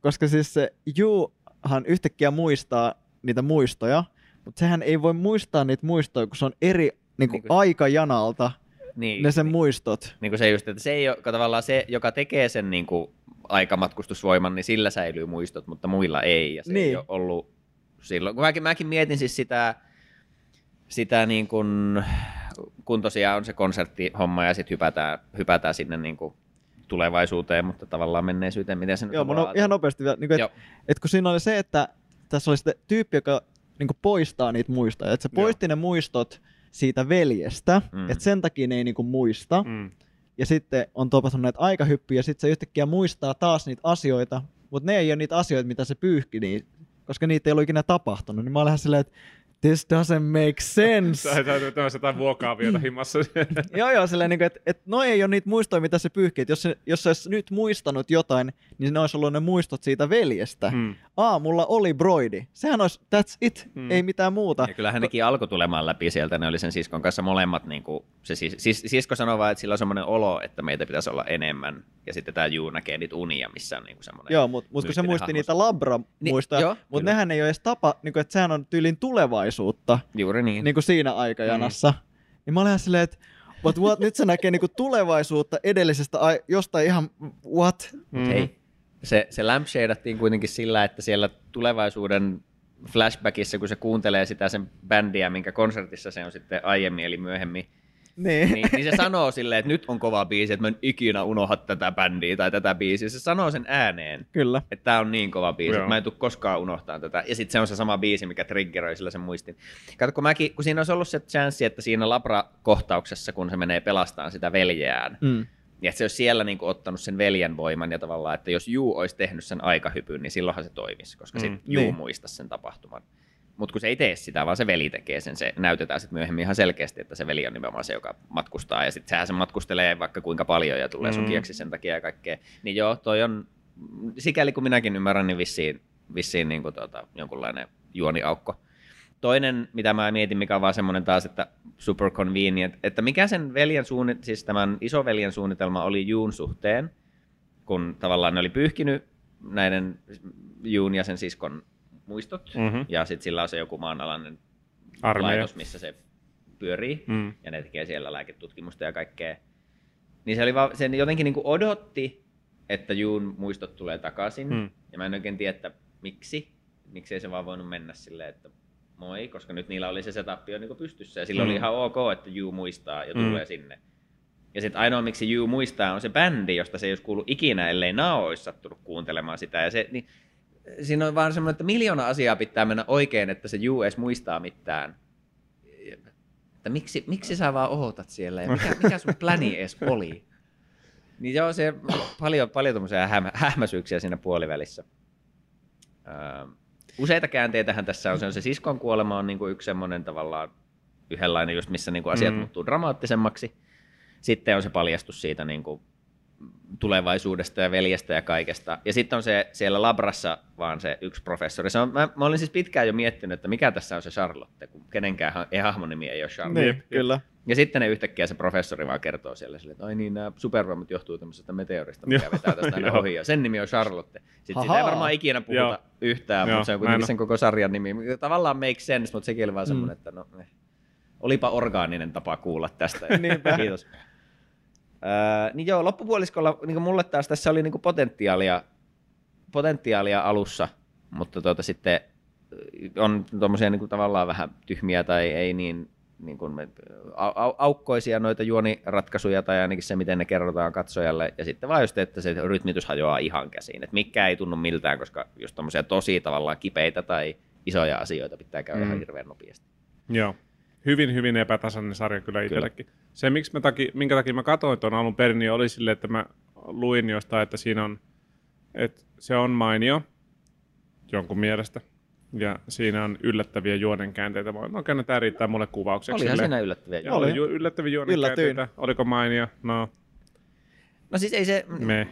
koska siis se Juhan yhtäkkiä muistaa niitä muistoja, mutta sehän ei voi muistaa niitä muistoja, kun se on eri niinku Niin kuin- aikajanalta Niin, ne sen niin, muistot. niin kuin se just, että se ei ole tavallaan se, joka tekee sen niin kuin aikamatkustusvoiman, niin sillä säilyy muistot, mutta muilla ei. Ja se ei Niin. ole ollut silloin. Kun mäkin, mäkin mietin siis sitä, sitä niin kuin, kun tosiaan on se konserttihomma ja sitten hypätään, hypätään sinne niin kuin tulevaisuuteen, mutta tavallaan menneisyyteen, miten se nyt Joo, ajatella. ihan nopeasti vielä, niin Joo. että et kun siinä oli se, että tässä oli sitten tyyppi, joka niin poistaa niitä muistoja, että se Joo. poisti ne muistot siitä veljestä, Mm. että sen takia ne ei niin muista, mm. Ja sitten on tapahtunut näitä aikahyppyjä, ja sitten se yhtäkkiä muistaa taas niitä asioita, mutta ne ei ole niitä asioita, mitä se pyyhki, niin, koska niitä ei ollut ikinä tapahtunut, niin mä olen silleen, että this doesn't make sense. Sä täytyy tämmöistä jotain vuokaa vielä himassa. joo, joo, silleen, niin että et, no ei ole niitä muistoja, mitä se pyyhkii. Jos se, jos se olisi nyt muistanut jotain, niin ne olisi ollut ne muistot siitä veljestä. Mm. mm. Aa, mulla oli broidi. Sehän olisi, that's it, Mm. ei mitään muuta. Ja kyllähän nekin alkoi tulemaan läpi sieltä, ne oli sen siskon kanssa molemmat, niin kuin, se sis, sis, sisko sanoi vaan, että sillä on semmoinen olo, että meitä pitäisi olla enemmän, ja sitten tämä Juu näkee niitä unia, missä on niin kuin semmoinen... Joo, mutta mut kun se muisti hahmo. niitä labra-muistoja, niin, mutta nehän ei ole edes tapa, niin kuin, että sehän on tyylin tulevaisuutta Juuri niin. niin kuin siinä aikajanassa. Mm. Niin mä olen silleen, että but what, nyt se näkee niin kuin tulevaisuutta edellisestä ai- jostain ihan, what? Mut hei, se, se lampshadattiin kuitenkin sillä, että siellä tulevaisuuden flashbackissa, kun se kuuntelee sitä sen bändiä, minkä konsertissa se on sitten aiemmin, eli myöhemmin, Niin. niin, niin se sanoo silleen, että nyt on kova biisi, että mä en ikinä unohda tätä bändiä tai tätä biisiä. Se sanoo sen ääneen, Kyllä. että tämä on niin kova biisi, Joo. että mä en tule koskaan unohtaa tätä. Ja sitten se on se sama biisi, mikä triggeroi sillä sen muistin. Kato, kun, mäkin, kun siinä olisi ollut se chanssi, että siinä Labra-kohtauksessa, kun se menee pelastamaan sitä veljeään, Mm. ja että se olisi siellä niin kuin, ottanut sen veljen voiman ja tavallaan, että jos Juu olisi tehnyt sen aikahypyn, niin silloinhan se toimisi, koska Mm. mm. sitten Juu Niin. muistaisi sen tapahtuman. Mutta kun se ei tee sitä, vaan se veli tekee sen, se näytetään sitten myöhemmin ihan selkeästi, että se veli on nimenomaan se, joka matkustaa, ja sitten sehän se matkustelee vaikka kuinka paljon ja tulee Mm. mm. sukiaksi sen takia ja kaikkea. Niin joo, toi on, sikäli kun minäkin ymmärrän, niin vissiin, vissiin niin kuin tuota, jonkunlainen juoniaukko. Toinen, mitä mä mietin, mikä on vaan semmoinen taas, että super convenient, että mikä sen veljen suunnit, siis tämän isoveljen suunnitelma oli Juun suhteen, kun tavallaan ne oli pyyhkinyt näiden Juun ja sen siskon muistot, Mhm. ja sitten sillä on se joku maanalainen Armeija. laitos, missä se pyörii, Mm. ja ne tekee siellä lääketutkimusta ja kaikkea. Niin se, oli vaan, se jotenkin niin kuin odotti, että Juun muistot tulee takaisin, Mm. ja mä en oikein tiedä, että miksi. Miksi ei se vaan voinut mennä silleen, että moi, koska nyt niillä oli se setup jo niin pystyssä, ja silloin Mm. oli ihan ok, että Juu muistaa ja Mm. tulee sinne. Ja sitten ainoa, miksi Juu muistaa, on se bändi, josta se ei olisi kuullut ikinä, ellei Nao olisi sattunut kuuntelemaan sitä. Ja se, niin, siinä on vaan semmoinen, että miljoona asiaa pitää mennä oikein, että se Juu edes muistaa mitään. Että miksi, miksi sä vaan ootat siellä ja mikä, mikä sun pläni edes oli? Niin joo, se paljon, paljon tommosia hämä, hämmäisyyksiä siinä puolivälissä. Öö, useita käänteitähän tässä on. Se, on se siskon kuolema on niinku yksi semmoinen tavallaan yhdenlainen, just missä niinku asiat Mm. muuttuu dramaattisemmaksi. sitten on se paljastus siitä niin kuin tulevaisuudesta ja veljestä ja kaikesta. Ja sitten on se siellä labrassa vaan se yksi professori. Se on, mä, mä olin siis pitkään jo miettinyt, että mikä tässä on se Charlotte, kun kenenkään ei hahmonimi ei ole Charlotte. Niin, kyllä. Ja sitten ne yhtäkkiä se professori vaan kertoo siellä sille, että ai niin, nämä supervoimat johtuu tämmöisestä meteorista, mikä vetää tästä aina <laughs> ohi. Ja sen nimi on Charlotte. Sitten sitä ei varmaan ikinä puhuta Joo. yhtään, Joo, mutta se on kuitenkin sen koko sarjan nimi. Tavallaan make sense, mutta sekin oli vaan semmoinen, että no, eh. olipa orgaaninen tapa kuulla tästä. <laughs> Niinpä. Kiitos. Öö, niin joo, loppupuoliskolla niin mulle taas tässä oli niin potentiaalia, potentiaalia alussa, mutta tuota sitten on tuommoisia niin tavallaan vähän tyhmiä tai ei niin, niin kuin me, au, au, aukkoisia noita juoniratkaisuja tai ainakin se, miten ne kerrotaan katsojalle. Ja sitten vaan just, että se rytmitys hajoaa ihan käsiin. Että mikä ei tunnu miltään, koska just tosi tavallaan kipeitä tai isoja asioita pitää käydä Mm. mm. ihan hirveän nopeasti. Joo. Hyvin, hyvin epätasainen sarja kyllä itsellekin. Se, miksi mä taki, minkä takia mä katsoin tuon alun perin, niin oli sille, että mä luin jostain, että siinä on, että se on mainio jonkun mielestä. Ja siinä on yllättäviä juonenkäänteitä. Mä olin, okei, no tää riittää mulle kuvaukseksi. Olihan Silleen- siinä yllättäviä. Joo, Joo. oli ju- yllättäviä juonenkäänteitä. Yllätyin. Oliko mainio? No, No siis ei se, me.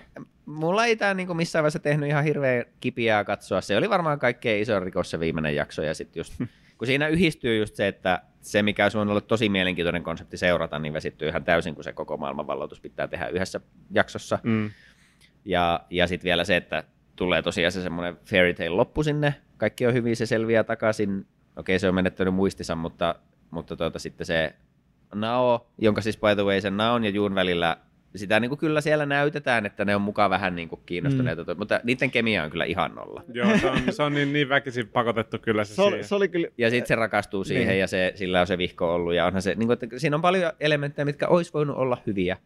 mulla ei tämä niinku missään vaiheessa tehnyt ihan hirveän kipiää katsoa. Se oli varmaan kaikkein iso rikos se viimeinen jakso. Ja sit just, <laughs> kun siinä yhdistyy just se, että se mikä olisi olla tosi mielenkiintoinen konsepti seurata, niin vesittyy ihan täysin, kun se koko maailmanvalloitus pitää tehdä yhdessä jaksossa. Mm. Ja, ja sitten vielä se, että tulee tosiaan se semmoinen fairy tale loppu sinne. Kaikki on hyvin, se selviää takaisin. Okei, se on menettänyt muistinsa, mutta, mutta tuota, sitten se Nao, jonka siis by the way sen Naon ja Juun välillä, sitä niin kuin kyllä siellä näytetään, että ne on mukaan vähän niin kuin kiinnostuneita, mm. mutta niiden kemia on kyllä ihan nolla. Joo, se on, se on niin, niin väkisin pakotettu kyllä se, Se oli, siihen. se oli kyllä... Ja sitten se rakastuu siihen Niin. ja se, sillä on se vihko ollut. Ja onhan se, niin kuin, että siinä on paljon elementtejä, mitkä olisi voinut olla hyviä,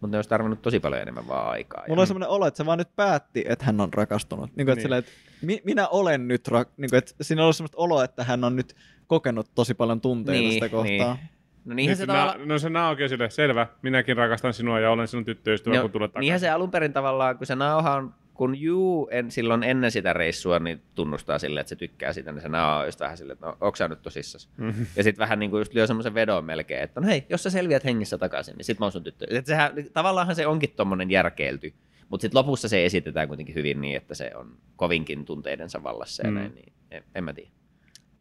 mutta ne olisi tarvinnut tosi paljon enemmän vaan aikaa. Mulla on semmoinen olo, että se vaan nyt päätti, että hän on rakastunut. Niin kuin, että Niin. silleen, että mi- minä olen nyt, ra- niin kuin, että siinä on ollut semmoista oloa, että hän on nyt kokenut tosi paljon tunteita Niin, sitä kohtaa. No niinhän se Nyt tavallaan... na, no se Naoki on sille, selvä, minäkin rakastan sinua ja olen sinun tyttöystävä, kun tulet takaisin. niinhän se alun perin tavallaan, kun se nauha on, kun Juu en, silloin ennen sitä reissua, niin tunnustaa sille, että se tykkää sitä, niin se nauha on just vähän silleen, että no, onko sä nyt tosissas? Mhm. Ja sitten vähän niin kuin just lyö semmoisen vedon melkein, että no hei, jos sä selviät hengissä takaisin, niin sit mä oon sun tyttö. Et sehän, tavallaanhan se onkin tommonen järkeilty, mutta sitten lopussa se esitetään kuitenkin hyvin niin, että se on kovinkin tunteidensa vallassa ja Mm. näin, niin en, en mä tiedä.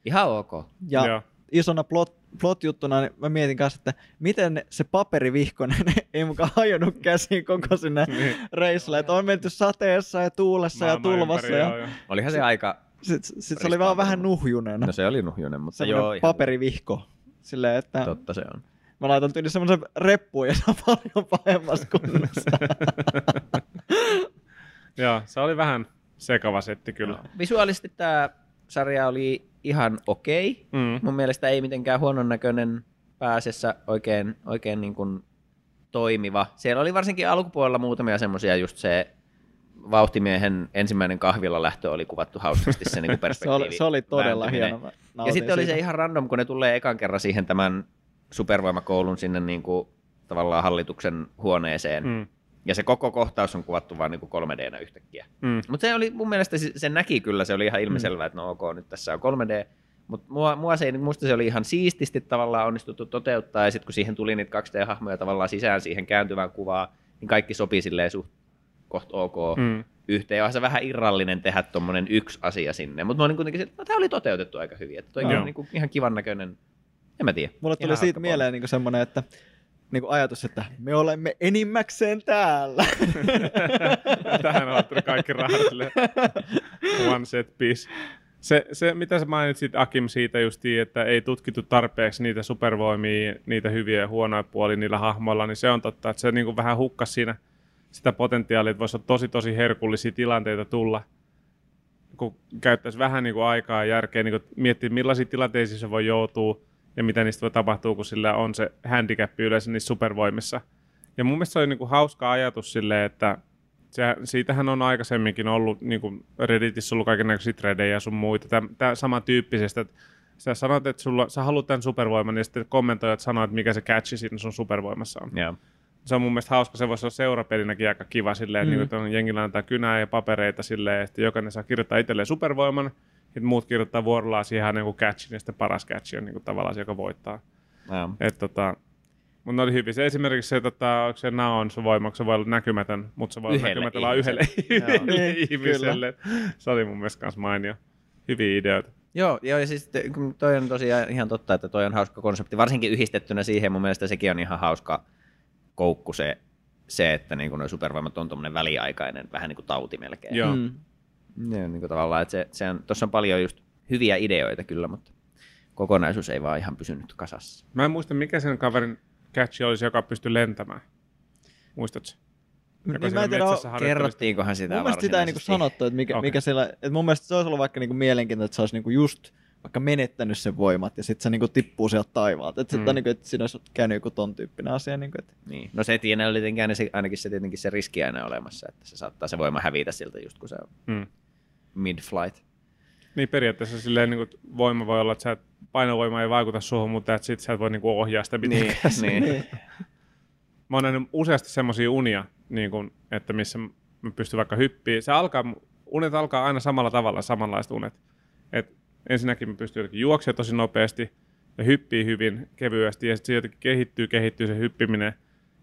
Ihan ok. Ja Joo. isona plot, plot-juttuna niin mä mietin kanssa, että miten se paperivihkonen ei mukaan hajonnut käsiin koko sinne Niin. reissulle. Että on menty sateessa ja tuulessa ja Maailman tulvassa. ympäri, Ja joo, joo. Olihan se aika, sitten sit se oli vaan vähän nuhjunen. no se oli nuhjunen, mutta semmoinen joo, ihan paperivihko. Silleen, että totta se on. mä laitan tyyli semmoisen reppuun ja se on paljon pahemmassa kunnossa. <laughs> Joo, se oli vähän sekava setti kyllä. Visuaalisesti tämä sarja oli ihan okei. Mm. Mun mielestä ei mitenkään huonon näköinen pääsessä oikein, oikein niin kuin toimiva. Siellä oli varsinkin alkupuolella muutamia semmoisia just se vauhtimiehen ensimmäinen kahvilla lähtö oli kuvattu hauskasti se, niin <laughs> se, perspektiivi. oli, se oli todella hieno. Mä Ja sitten oli se siitä. ihan random, kun ne tulee ekan kerran siihen tämän supervoimakoulun sinne niin kuin, tavallaan hallituksen huoneeseen. Mm. Mm. Ja se koko kohtaus on kuvattu vaan niin 3D-nä yhtäkkiä. Mm. Mutta se oli mun mielestä, se, se näki kyllä, se oli ihan ilmiselvää, että no ok, nyt tässä on 3D. Mutta mua, mua se, ei- musta se oli ihan siististi tavallaan onnistuttu toteuttaa, ja sitten kun siihen tuli niitä 2D-hahmoja tavallaan sisään siihen kääntyvään kuvaan, niin kaikki sopi silleen suht koht ok Mm. yhteen. Ja onhan se vähän irrallinen tehdä tuommoinen yksi asia sinne. Mutta mä olin kuitenkin, että no, tämä oli toteutettu aika hyvin. Että toi Joo. on niinku ihan kivan näköinen, en mä tiedä. Mulle tuli Ihan siitä mieleen niin semmoinen, että niin ajatus, että me olemme enimmäkseen täällä. <laughs> Tähän on ottanut kaikki rahat one set piece. Se, se, mitä sä mainitsit Akim siitä justiin, että ei tutkittu tarpeeksi niitä supervoimia, niitä hyviä ja huonoja puolia niillä hahmoilla, niin se on totta, että se niin kuin vähän hukkas siinä sitä potentiaalia, että voisi olla tosi tosi herkullisia tilanteita tulla, kun käyttäisi vähän niin kuin aikaa ja järkeä niin kuin miettiä, millaisiin tilanteisiin se voi joutua ja mitä niistä voi tapahtua, kun sillä on se handicap yleensä niissä supervoimissa. Ja mun mielestä se oli niin kuin hauska ajatus silleen, että se, siitähän on aikaisemminkin ollut, niin kuin Redditissä ollut kaikenlaisia threadejä ja sun muita, tämä, tämä samantyyppisestä, että sä sanot, että sulla, sä haluat tämän supervoiman, ja sitten kommentoijat sanoo, että mikä se catchi siinä sun supervoimassa on. Joo. Se on mun mielestä hauska, se voisi olla seurapelinäkin aika kiva silleen, mm. Mm. että niin jengillä antaa kynää ja papereita silleen, että jokainen saa kirjoittaa itselleen supervoiman, sitten muut kirjoittaa vuorollaan siihen niin kuin catchin, ja sitten paras catch on niin kuin tavallaan se, joka voittaa. Et, tota, Mutta ne oli hyvin. Se esimerkiksi se, tota, onko se naon se voima, onko se voi olla näkymätön, mutta se voi olla Yhdelle näkymätön vaan yhdelle, ihmiselle. <laughs> yhdelle Niin, ihmiselle. Se oli mun mielestä kans mainio. Hyviä ideoita. Joo, joo, ja siis toi on tosiaan ihan totta, että toi on hauska konsepti, varsinkin yhdistettynä siihen, mun mielestä sekin on ihan hauska koukku se, se että niin nuo supervoimat on tuommoinen väliaikainen, vähän niin kuin tauti melkein. Joo. Mm. Ja niin kuin tavallaan, että se, se on, tuossa on paljon just hyviä ideoita kyllä, mutta kokonaisuus ei vaan ihan pysynyt kasassa. Mä en muista, mikä sen kaverin catchi olisi, joka pystyi lentämään. Muistatko? Joka Niin, mä en tiedä. Kerrottiinkohan sitä mun mielestä sitä ei niinku sanottu, että mikä, okay. mikä siellä, että mun mielestä se olisi ollut vaikka niinku mielenkiintoista, että se olisi niinku just vaikka menettänyt sen voimat ja sitten se niinku tippuu sieltä taivaalta. Että, Mm. mm. niinku, että siinä olisi käynyt joku ton tyyppinen asia. Niinku, että, Niin. No se tiene oli tietenkin aina se, ainakin se, tietenkin se riski aina olemassa, että se saattaa se voima hävitä siltä just kun se on Mm. Mid-flight. Niin periaatteessa silleen niin kuin, voima voi olla, että sä et, painovoima ei vaikuta suhun, mutta että sit sä et voi niin kuin, ohjaa sitä Niin, mitenkään. niin. niin. <laughs> Mä oon nähnyt useasti semmoisia unia, niin kuin, että missä mä pystyn vaikka hyppiä. Se alkaa, unet alkaa aina samalla tavalla, samanlaiset unet. Et ensinnäkin mä pystyn juoksemaan tosi nopeasti ja hyppii hyvin kevyesti ja sitten se jotenkin kehittyy, kehittyy se hyppiminen.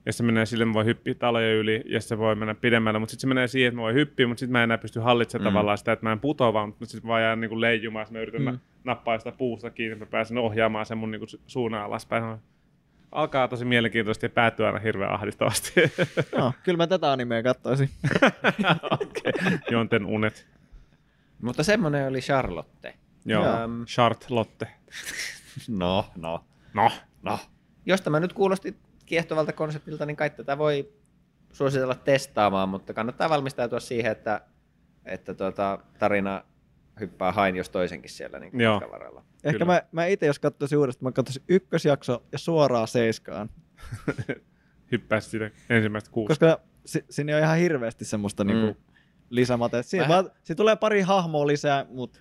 Ja se menee sille, mä voin hyppiä talojen yli ja se voi mennä pidemmälle, mutta sitten se menee siihen, että mä voin hyppiä, mutta sitten mä en enää pysty hallitsemaan Mm. tavallaan sitä, että mä en putoa vaan, mutta sitten mä vaan jään niin kuin leijumaan, mä yritän Mm. nappaa sitä puusta kiinni, että mä pääsen ohjaamaan sen mun niin kuin suunnan alaspäin. Alkaa tosi mielenkiintoisesti ja päättyy aina hirveän ahdistavasti. <laughs> no, kyllä mä tätä animea katsoisin. <laughs> okay. Jonten unet. Mutta semmoinen oli Charlotte. Joo. Ähm, Charlotte. no, no, No. no. Jos tämä nyt kuulosti kiehtovalta konseptilta, niin kai tätä voi suositella testaamaan, mutta kannattaa valmistautua siihen, että, että tuota, tarina hyppää hain jos toisenkin siellä niin Joo. varrella. Ehkä Kyllä. mä, mä itse, jos katsoisin uudestaan, mä katsoisin ykkösjakso ja suoraan seiskaan. <laughs> Hyppäisi sitä ensimmäistä kuusi. Koska si, siinä on ihan hirveästi semmoista mm. niinku lisämatea. Siinä, Vähän- vaan, siinä tulee pari hahmoa lisää, mutta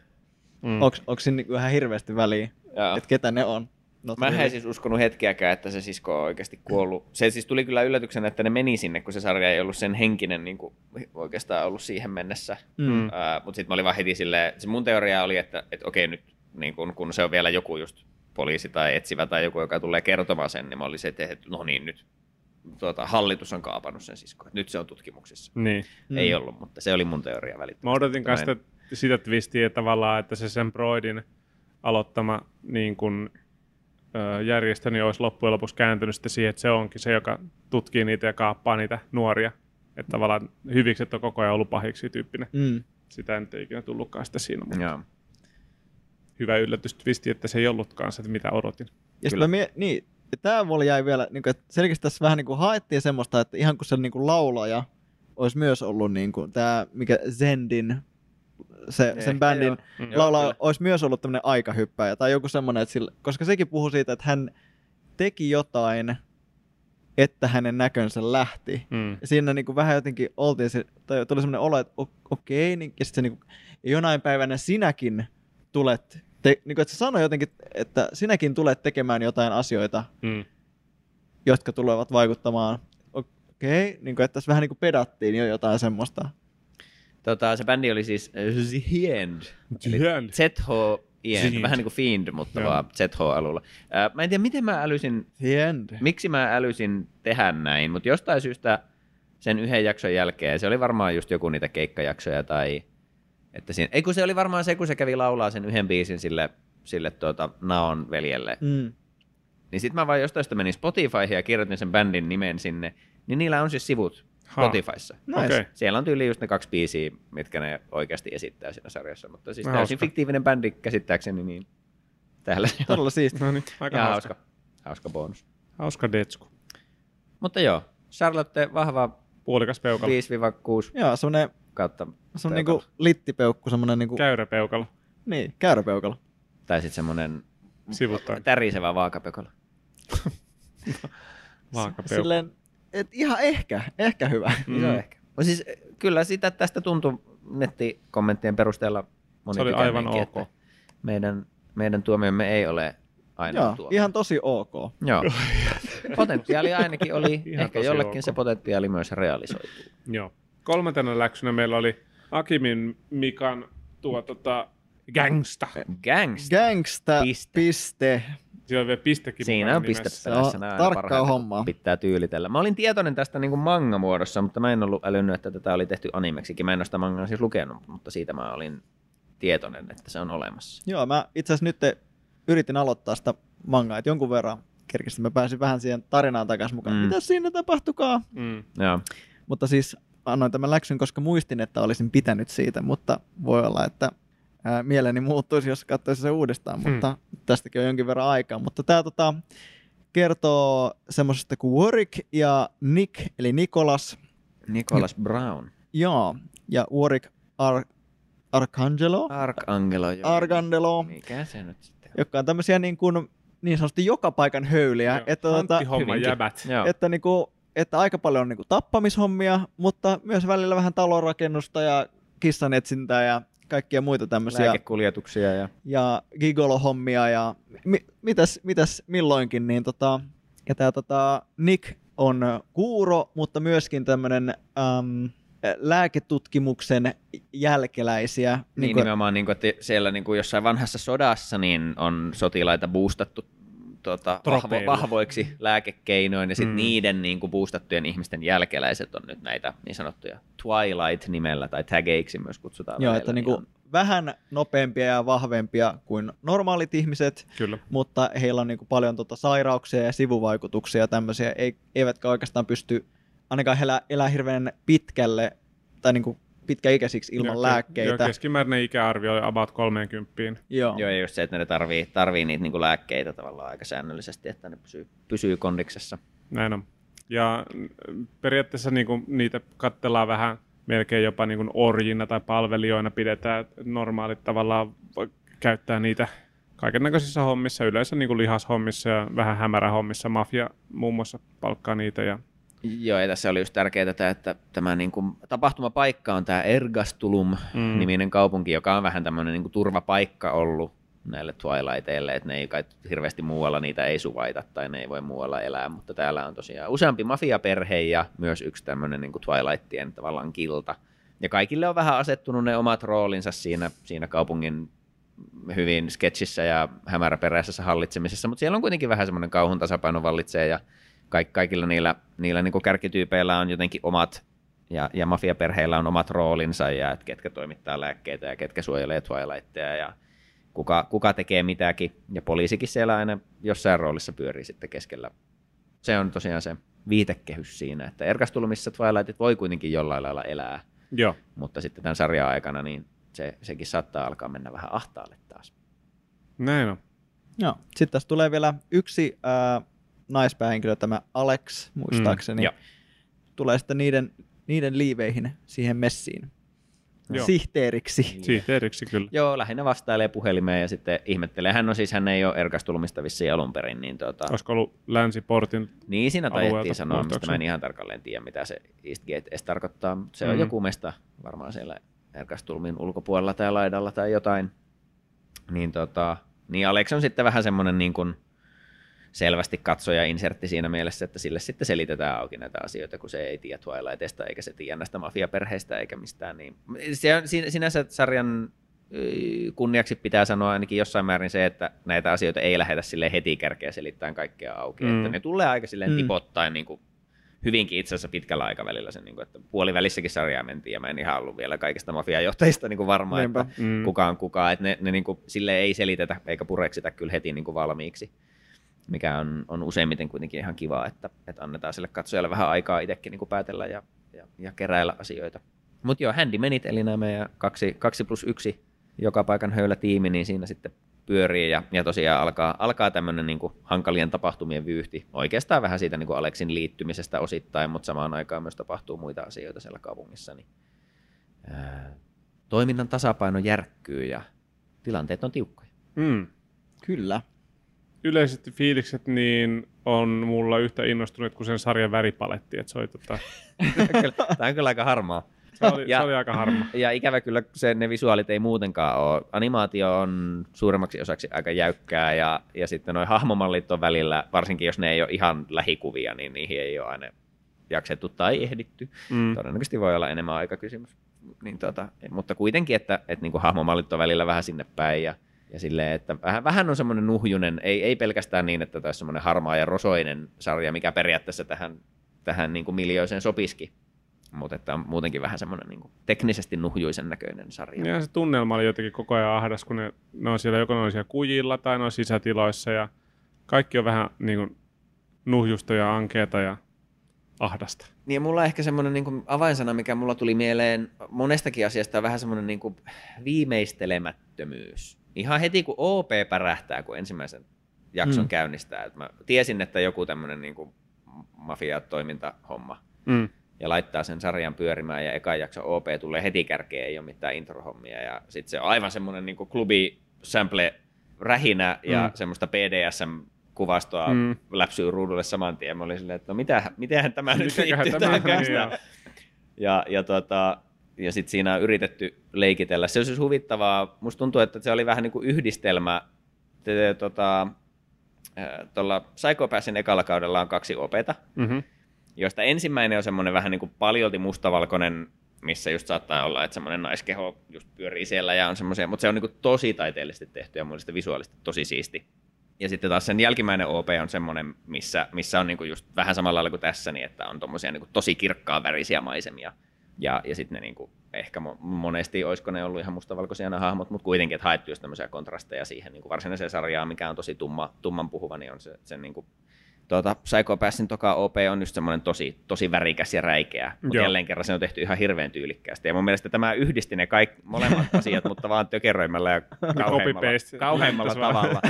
Mm. onko siinä niinku ihan hirveästi väliä, että ketä ne on? Not Mä en really. siis uskonut hetkeäkään, että se sisko on oikeasti kuollut. Se siis tuli kyllä yllätyksenä, että ne meni sinne, kun se sarja ei ollut sen henkinen niin kuin oikeastaan ollut siihen mennessä. Mm. Mm. Uh, mutta sitten mä olin vaan heti silleen, se mun teoria oli, että, että okei nyt, niin kun, kun se on vielä joku just poliisi tai etsivä tai joku, joka tulee kertomaan sen, niin mä olin se, että no niin nyt tuota, hallitus on kaapannut sen sisko. Nyt se on tutkimuksissa. Niin. Mm. Ei ollut, mutta se oli mun teoria välittömästi. Mä odotin kanssa en- sitä, sitä twistiä että tavallaan, että se sen Broidin aloittama niin kuin, ö, järjestö niin olisi loppujen lopuksi kääntynyt sitten siihen, että se onkin se, joka tutkii niitä ja kaappaa niitä nuoria. Että tavallaan hyvikset on koko ajan ollut pahiksi tyyppinen. Mm. Sitä ei nyt ikinä tullutkaan sitä siinä, mutta Joo. hyvä yllätys twisti, että se ei ollutkaan se, mitä odotin. Ja Kyllä. mie- niin, ja tää mulla jäi vielä, niin kuin, että selkeästi tässä vähän niin kuin haettiin semmoista, että ihan kuin se niin kuin laulaja olisi myös ollut niin kuin, tämä, mikä Zendin, se, Ehkä sen bändin joo. Laulaja kyllä. olisi myös ollut tämmöinen aikahyppäjä tai joku semmoinen, että sillä, koska sekin puhui siitä, että hän teki jotain, että hänen näkönsä lähti. Mm. Ja siinä niin kuin vähän jotenkin oltiin, se, tai tuli semmoinen olo, että okei, niin, ja sitten se niin kuin, jonain päivänä sinäkin tulet, te, niin kuin, että se sanoi jotenkin, että sinäkin tulet tekemään jotain asioita, Mm. jotka tulevat vaikuttamaan. Okei, niin kuin, että tässä vähän niin kuin pedattiin jo jotain semmoista. Tota, se bändi oli siis äh, The End. Eli Ziend. ZH End, Ziend. vähän niin kuin Fiend, mutta Joo. vaan ZH-alulla. Äh, mä en tiedä, miten mä älysin The end. miksi mä älysin tehdä näin, mutta jostain syystä sen yhden jakson jälkeen, se oli varmaan just joku niitä keikkajaksoja tai että siinä, ei kun se oli varmaan se, kun se kävi laulaa sen yhden biisin sille, sille tuota, Naon veljelle. Mm. Niin sit mä vaan jostain syystä menin Spotifyhin ja kirjoitin sen bändin nimen sinne, niin niillä on siis sivut. Spotifyssa. Nice. Okei. Siellä on tyyli just ne kaksi biisiä, mitkä ne oikeasti esittää siinä sarjassa, mutta siis No, täysin hauska. fiktiivinen bändi käsittääkseni, niin täällä se <laughs> on. Todella siisti. No niin, aika Ihan hauska. hauska. Hauska bonus. Hauska detsku. Mutta joo, Charlotte vahva Puolikas peukalo. 5-6 Joo, semmoinen, kautta se on niinku littipeukku, semmoinen niinku, Käyrä peukalo. niin, käyräpeukalo. Tai sitten semmoinen Sivuttain. tärisevä vaakapekolo. <laughs> Vaakapeukalo. Silleen, et ihan ehkä, ehkä hyvä. Mm. On ehkä. No siis eh, kyllä sitä tästä tuntui nettikommenttien perusteella moni Se oli aivan ok. Meidän, meidän tuomiomme ei ole aina Joo, tuomio. ihan tosi ok. Joo. <laughs> Potentiaali ainakin oli, Ihan ehkä jollekin ok. se potentiaali myös realisoituu. Joo. Kolmantena läksynä meillä oli Akimin Mikan tuo tota, gangsta. Gangsta. Gangsta Piste. piste. Siellä on vielä pistekin Siinä on piste perässä. Aina tarkkaa hommaa. Pitää tyylitellä. Mä olin tietoinen tästä niin kuin manga-muodossa, mutta mä en ollut älynyt, että tätä oli tehty animeksikin. Mä en ole sitä mangaa siis lukenut, mutta siitä mä olin tietoinen, että se on olemassa. Joo, mä itse asiassa nyt yritin aloittaa sitä mangaa, että jonkun verran kerkisin. Mä pääsin vähän siihen tarinaan takaisin mukaan. Mm. Mm. Mitä siinä tapahtukaa? Mm. Joo. Mutta siis annoin tämän läksyn, koska muistin, että olisin pitänyt siitä, mutta voi olla, että ää, mieleni muuttuisi, jos katsoisin se uudestaan, Hmm. mutta tästäkin on jonkin verran aikaa. Mutta tämä tota, kertoo semmoisesta kuin Warwick ja Nick, eli Nikolas, Nicholas Brown. joo, ja Warwick Ar- Arcangelo, Arcangelo. joo. Argandelo, Mikä se nyt sitten on? jotka on tämmöisiä niin, kuin, niin sanotusti joka paikan höyliä, Joo, että, tota, jäbät. Joo. että, niin kuin, että aika paljon on niin kuin tappamishommia, mutta myös välillä vähän talonrakennusta ja kissanetsintää ja kaikkia muita tämmöisiä Lääkekuljetuksia ja ja gigolo-hommia ja mi- mitäs, mitäs milloinkin, niin tota, ja tää tota, Nick on kuuro, mutta myöskin tämmönen äm, lääketutkimuksen jälkeläisiä. niin, kuin- niin nimenomaan, niin kuin, että siellä niin kuin jossain vanhassa sodassa niin on sotilaita boostattu tota, vahvo, vahvoiksi lääkekeinoin, ja sitten Mm. mm. niiden niin kuin, boostattujen ihmisten jälkeläiset on nyt näitä niin sanottuja Twilight-nimellä, tai tageiksi myös kutsutaan. Joo, välillä, että niin niinku on- vähän nopeampia ja vahvempia kuin normaalit ihmiset, Kyllä. mutta heillä on niinku paljon tota sairauksia ja sivuvaikutuksia ja tämmöisiä, ei, eivätkä oikeastaan pysty ainakaan elää, elää hirveän pitkälle tai niinku pitkäikäisiksi ilman Joo, lääkkeitä. Joo, keskimääräinen ikäarvio on about 30. Joo. Joo, ja just se, että ne tarvii, tarvii niitä niin kuin lääkkeitä tavallaan aika säännöllisesti, että ne pysyy, pysyy kondiksessa. Näin on. Ja mm, periaatteessa niinku niitä katsellaan vähän melkein jopa niinku orjina tai palvelijoina pidetään. Normaalit tavallaan käyttää niitä kaiken näköisissä hommissa, yleensä niinku lihashommissa ja vähän hämärähommissa. Mafia muun muassa palkkaa niitä. Ja, Joo, ja tässä oli just tärkeää, tämä, että tämä niin kuin, tapahtumapaikka on tämä Ergastulum-niminen Mm. kaupunki, joka on vähän tämmöinen niin kuin turvapaikka ollut näille Twilighteille, että ne ei kai hirveästi muualla niitä ei suvaita tai ne ei voi muualla elää, mutta täällä on tosiaan useampi mafiaperhe ja myös yksi tämmöinen niin kuin Twilightien tavallaan kilta. Ja kaikille on vähän asettunut ne omat roolinsa siinä, siinä kaupungin hyvin sketchissä ja hämäräperäisessä hallitsemisessa, mutta siellä on kuitenkin vähän semmoinen kauhun tasapaino vallitsee ja kaik, kaikilla niillä, niillä niin kärkityypeillä on jotenkin omat ja, ja mafiaperheillä on omat roolinsa ja että ketkä toimittaa lääkkeitä ja ketkä suojelee Twilightia ja kuka, kuka tekee mitäkin. Ja poliisikin siellä aina jossain roolissa pyörii sitten keskellä. Se on tosiaan se viitekehys siinä, että Ergastulmissa Twilightit voi kuitenkin jollain lailla elää, joo, mutta sitten tämän sarjan aikana niin se, sekin saattaa alkaa mennä vähän ahtaalle taas. näin on. Joo. Sitten tässä tulee vielä yksi ää, naispäähenkilö, tämä Alex, muistaakseni. Mm, tulee sitten niiden, niiden liiveihin siihen messiin. Joo. Sihteeriksi. Siitä eriksi kyllä. Joo, lähinnä vastailee puhelimeen ja sitten ihmettelee. Hän on siis, hän ei ole Ergastulmista vissiin alun perin, niin tota, Olisiko ollut Länsiportin? Niin siinä taidettiin sanoa, mistä mä en ihan tarkalleen tiedä, mitä se Eastgate edes tarkoittaa. mutta Se on Mm. joku mesta varmaan siellä Erkastulmin ulkopuolella tai laidalla tai jotain. Niin, tota, niin Alex on sitten vähän semmoinen niin kuin selvästi katsoja insertti siinä mielessä, että sille sitten selitetään auki näitä asioita, kun se ei tiedä Twilightista eikä se tiedä näistä mafiaperheistä eikä mistään. Niin. Se sinänsä sarjan kunniaksi pitää sanoa ainakin jossain määrin se, että näitä asioita ei lähdetä sille heti kärkeä selittämään kaikkea auki. Mm. Että ne tulee aika silleen Mm. tipottaen niin kuin hyvinkin itse asiassa pitkällä aikavälillä sen, niin kuin, että puolivälissäkin sarjaa mentiin ja mä en ihan ollut vielä kaikista mafiajohtajista niin kuin varma, Niinpä. että Mm. kuka on kuka, että ne, ne niin kuin, sille ei selitetä eikä pureksita kyllä heti niin kuin valmiiksi, mikä on, on useimmiten kuitenkin ihan kiva, että, että annetaan sille katsojalle vähän aikaa itsekin niin päätellä ja, ja, ja keräillä asioita. Mutta joo, Handymanit, eli nämä meidän kaksi, kaksi plus yksi joka paikan höylä tiimi, niin siinä sitten pyörii ja, ja tosiaan alkaa, alkaa tämmöinen niin hankalien tapahtumien vyyhti. Oikeastaan vähän siitä niin kuin Aleksin liittymisestä osittain, mutta samaan aikaan myös tapahtuu muita asioita siellä kaupungissa. Niin, ää, toiminnan tasapaino järkkyy ja tilanteet on tiukkoja. Mm. Kyllä. Yleisesti fiilikset niin on mulla yhtä innostunut kuin sen sarjan väripaletti. Että se, oli, tota, Tämä on kyllä aika harmaa. se, oli, Ja- se oli aika harma. Ja ikävä kyllä se, ne visuaalit ei muutenkaan ole. Animaatio on suuremmaksi osaksi aika jäykkää ja, ja sitten nuo hahmomallit on välillä, varsinkin jos ne ei ole ihan lähikuvia, niin niihin ei ole aina jaksettu tai ehditty. Mm. Todennäköisesti voi olla enemmän aikakysymys. Niin tota, mutta kuitenkin, että, että niin kuin hahmomallit on välillä vähän sinne päin ja, Ja silleen, että vähän, vähän on semmoinen nuhjunen, ei, ei pelkästään niin, että tämä on semmoinen harmaa ja rosoinen sarja, mikä periaatteessa tähän, tähän niin kuin miljoiseen sopiski. Mutta että on muutenkin vähän semmoinen niin kuin teknisesti nuhjuisen näköinen sarja. Ja se tunnelma oli jotenkin koko ajan ahdas, kun ne, ne on siellä joko ne on siellä kujilla tai ne on sisätiloissa ja kaikki on vähän niin kuin nuhjusta ja ankeeta ja ahdasta. Niin ja mulla ehkä semmoinen niin avainsana, mikä mulla tuli mieleen monestakin asiasta, on vähän semmoinen niin viimeistelemättömyys. Ihan heti kun OP pärähtää, kun ensimmäisen jakson mm. käynnistää. Et mä tiesin, että joku tämmöinen niin mafia-toimintahomma Mm. ja laittaa sen sarjan pyörimään ja eka jakso OP tulee heti kärkeen, ei ole mitään introhommia ja sitten se on aivan semmoinen niin klubi sample rähinä ja Mm. semmoista BDSM kuvastoa mm. Läpsyy ruudulle saman tien. Mä olin silleen, että no mitä, mitenhän tämä <laughs> nyt liittyy tämä tähän joo. Ja, ja, tota, ja sitten siinä on yritetty leikitellä. Se on siis huvittavaa. Musta tuntuu, että se oli vähän niin kuin yhdistelmä. Te, te, tota, ää, tuolla Psycho Passin ekalla kaudella on kaksi opeta, Mm-hmm. joista ensimmäinen on semmoinen vähän niin kuin paljolti mustavalkoinen, missä just saattaa olla, että semmoinen naiskeho just pyörii siellä ja on semmoisia, mutta se on niin kuin tosi taiteellisesti tehty ja mun mielestä visuaalisesti tosi siisti. Ja sitten taas sen jälkimmäinen OP on semmoinen, missä, missä on niinku just vähän samalla lailla kuin tässä, niin että on tommosia niinku tosi kirkkaan värisiä maisemia. Ja, ja sitten ne niinku, ehkä mo- monesti olisiko ne ollut ihan mustavalkoisia nämä hahmot, mutta kuitenkin, että haettu just tämmöisiä kontrasteja siihen niinku varsinaiseen sarjaan, mikä on tosi tumma, tumman puhuva, niin on se, se niinku, tuota, Psycho Passin toka OP on just semmoinen tosi, tosi värikäs ja räikeä, mutta Joo. jälleen kerran se on tehty ihan hirveän tyylikkäästi. Ja mun mielestä tämä yhdisti ne kaikki molemmat <laughs> asiat, mutta vaan tökeröimällä ja kauheimmalla, <laughs> kauheimmalla tavalla.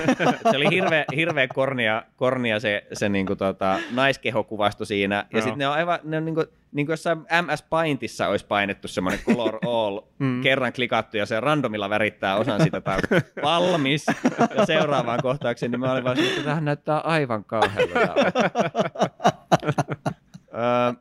se oli hirveä, hirveä kornia, kornia se, se niinku tota, naiskehokuvasto siinä. Ja Joo. sitten ne on aivan, ne on niinku, niin kuin jossain MS Paintissa olisi painettu semmoinen color all, <laughs> Mm. kerran klikattu ja se randomilla värittää osan sitä tai valmis <laughs> ja seuraavaan kohtaukseen, niin mä olin vaan että tämähän näyttää aivan kauhealta. Öö,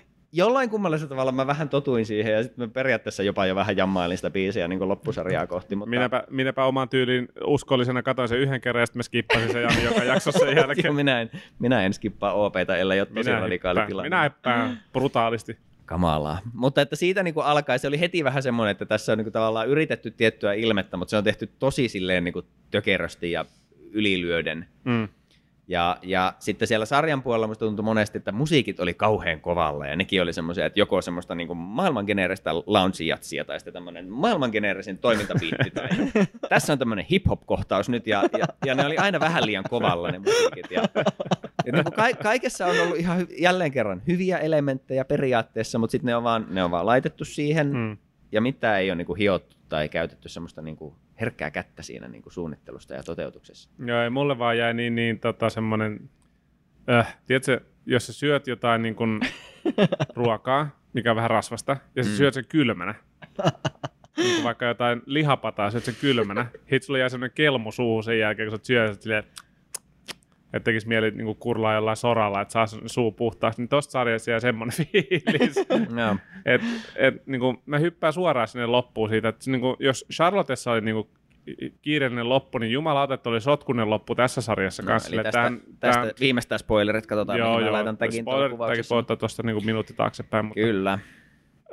<laughs> jollain kummallisella tavalla mä vähän totuin siihen ja sitten mä periaatteessa jopa jo vähän jammailin sitä biisiä niin loppusarjaa kohti. Mutta Minäpä, minäpä oman tyylin uskollisena katoin sen yhden kerran ja sitten mä skippasin sen Jani joka jaksossa sen <laughs> jälkeen. minä, en, minä en skippaa OPta, ellei ole tosi radikaali tilanne. minä hyppään brutaalisti. Kamalaa. Mutta että siitä niin kuin alkaen, se oli heti vähän semmoinen, että tässä on niin kuin tavallaan yritetty tiettyä ilmettä, mutta se on tehty tosi silleen niin kuin tökerösti ja ylilyöden. Mm. Ja, ja sitten siellä sarjan puolella musta tuntui monesti, että musiikit oli kauhean kovalla ja nekin oli semmoisia, että joko semmoista niin kuin maailmangeneeristä lounge-jatsia tai sitten tämmöinen maailmangeneerisin toimintabiitti tai <laughs> tässä on tämmöinen hip-hop-kohtaus nyt ja, ja, ja, ne oli aina vähän liian kovalla ne musiikit. Ja, ja niin ka- kaikessa on ollut ihan hy- jälleen kerran hyviä elementtejä periaatteessa, mutta sitten ne, on vaan, ne on vaan laitettu siihen Mm. ja mitään ei ole niin kuin hiottu tai käytetty semmoista niin kuin herkkää kättä siinä niin kuin suunnittelusta ja toteutuksessa. Joo, ei mulle vaan jäi niin, niin tota, semmoinen, äh, tiedätkö, jos sä syöt jotain niin kuin <laughs> ruokaa, mikä on vähän rasvasta, ja sä Mm. syöt sen kylmänä, niin kuin vaikka jotain lihapataa, syöt sen kylmänä, hit sulle jää semmoinen kelmu suuhun sen jälkeen, kun sä syöt silleen, että tekisi mieli niin kuin kurlaa jollain soralla, että saa suu puhtaaksi, niin tosta sarjassa jää semmoinen <laughs> fiilis. Joo. Et, et, niin kuin, mä hyppään suoraan sinne loppuun siitä, että niin kuin, jos Charlottessa oli niin kuin, kiireellinen loppu, niin jumalauta, että oli sotkunen loppu tässä sarjassa No, kanssa. eli tästä, tähän- tästä tähän- viimeistään spoilerit, katsotaan, joo, mihin mä joo, laitan spoilerit, tämäkin kuvauksessa. voi ottaa tuosta niin minuutti taaksepäin, mutta Kyllä.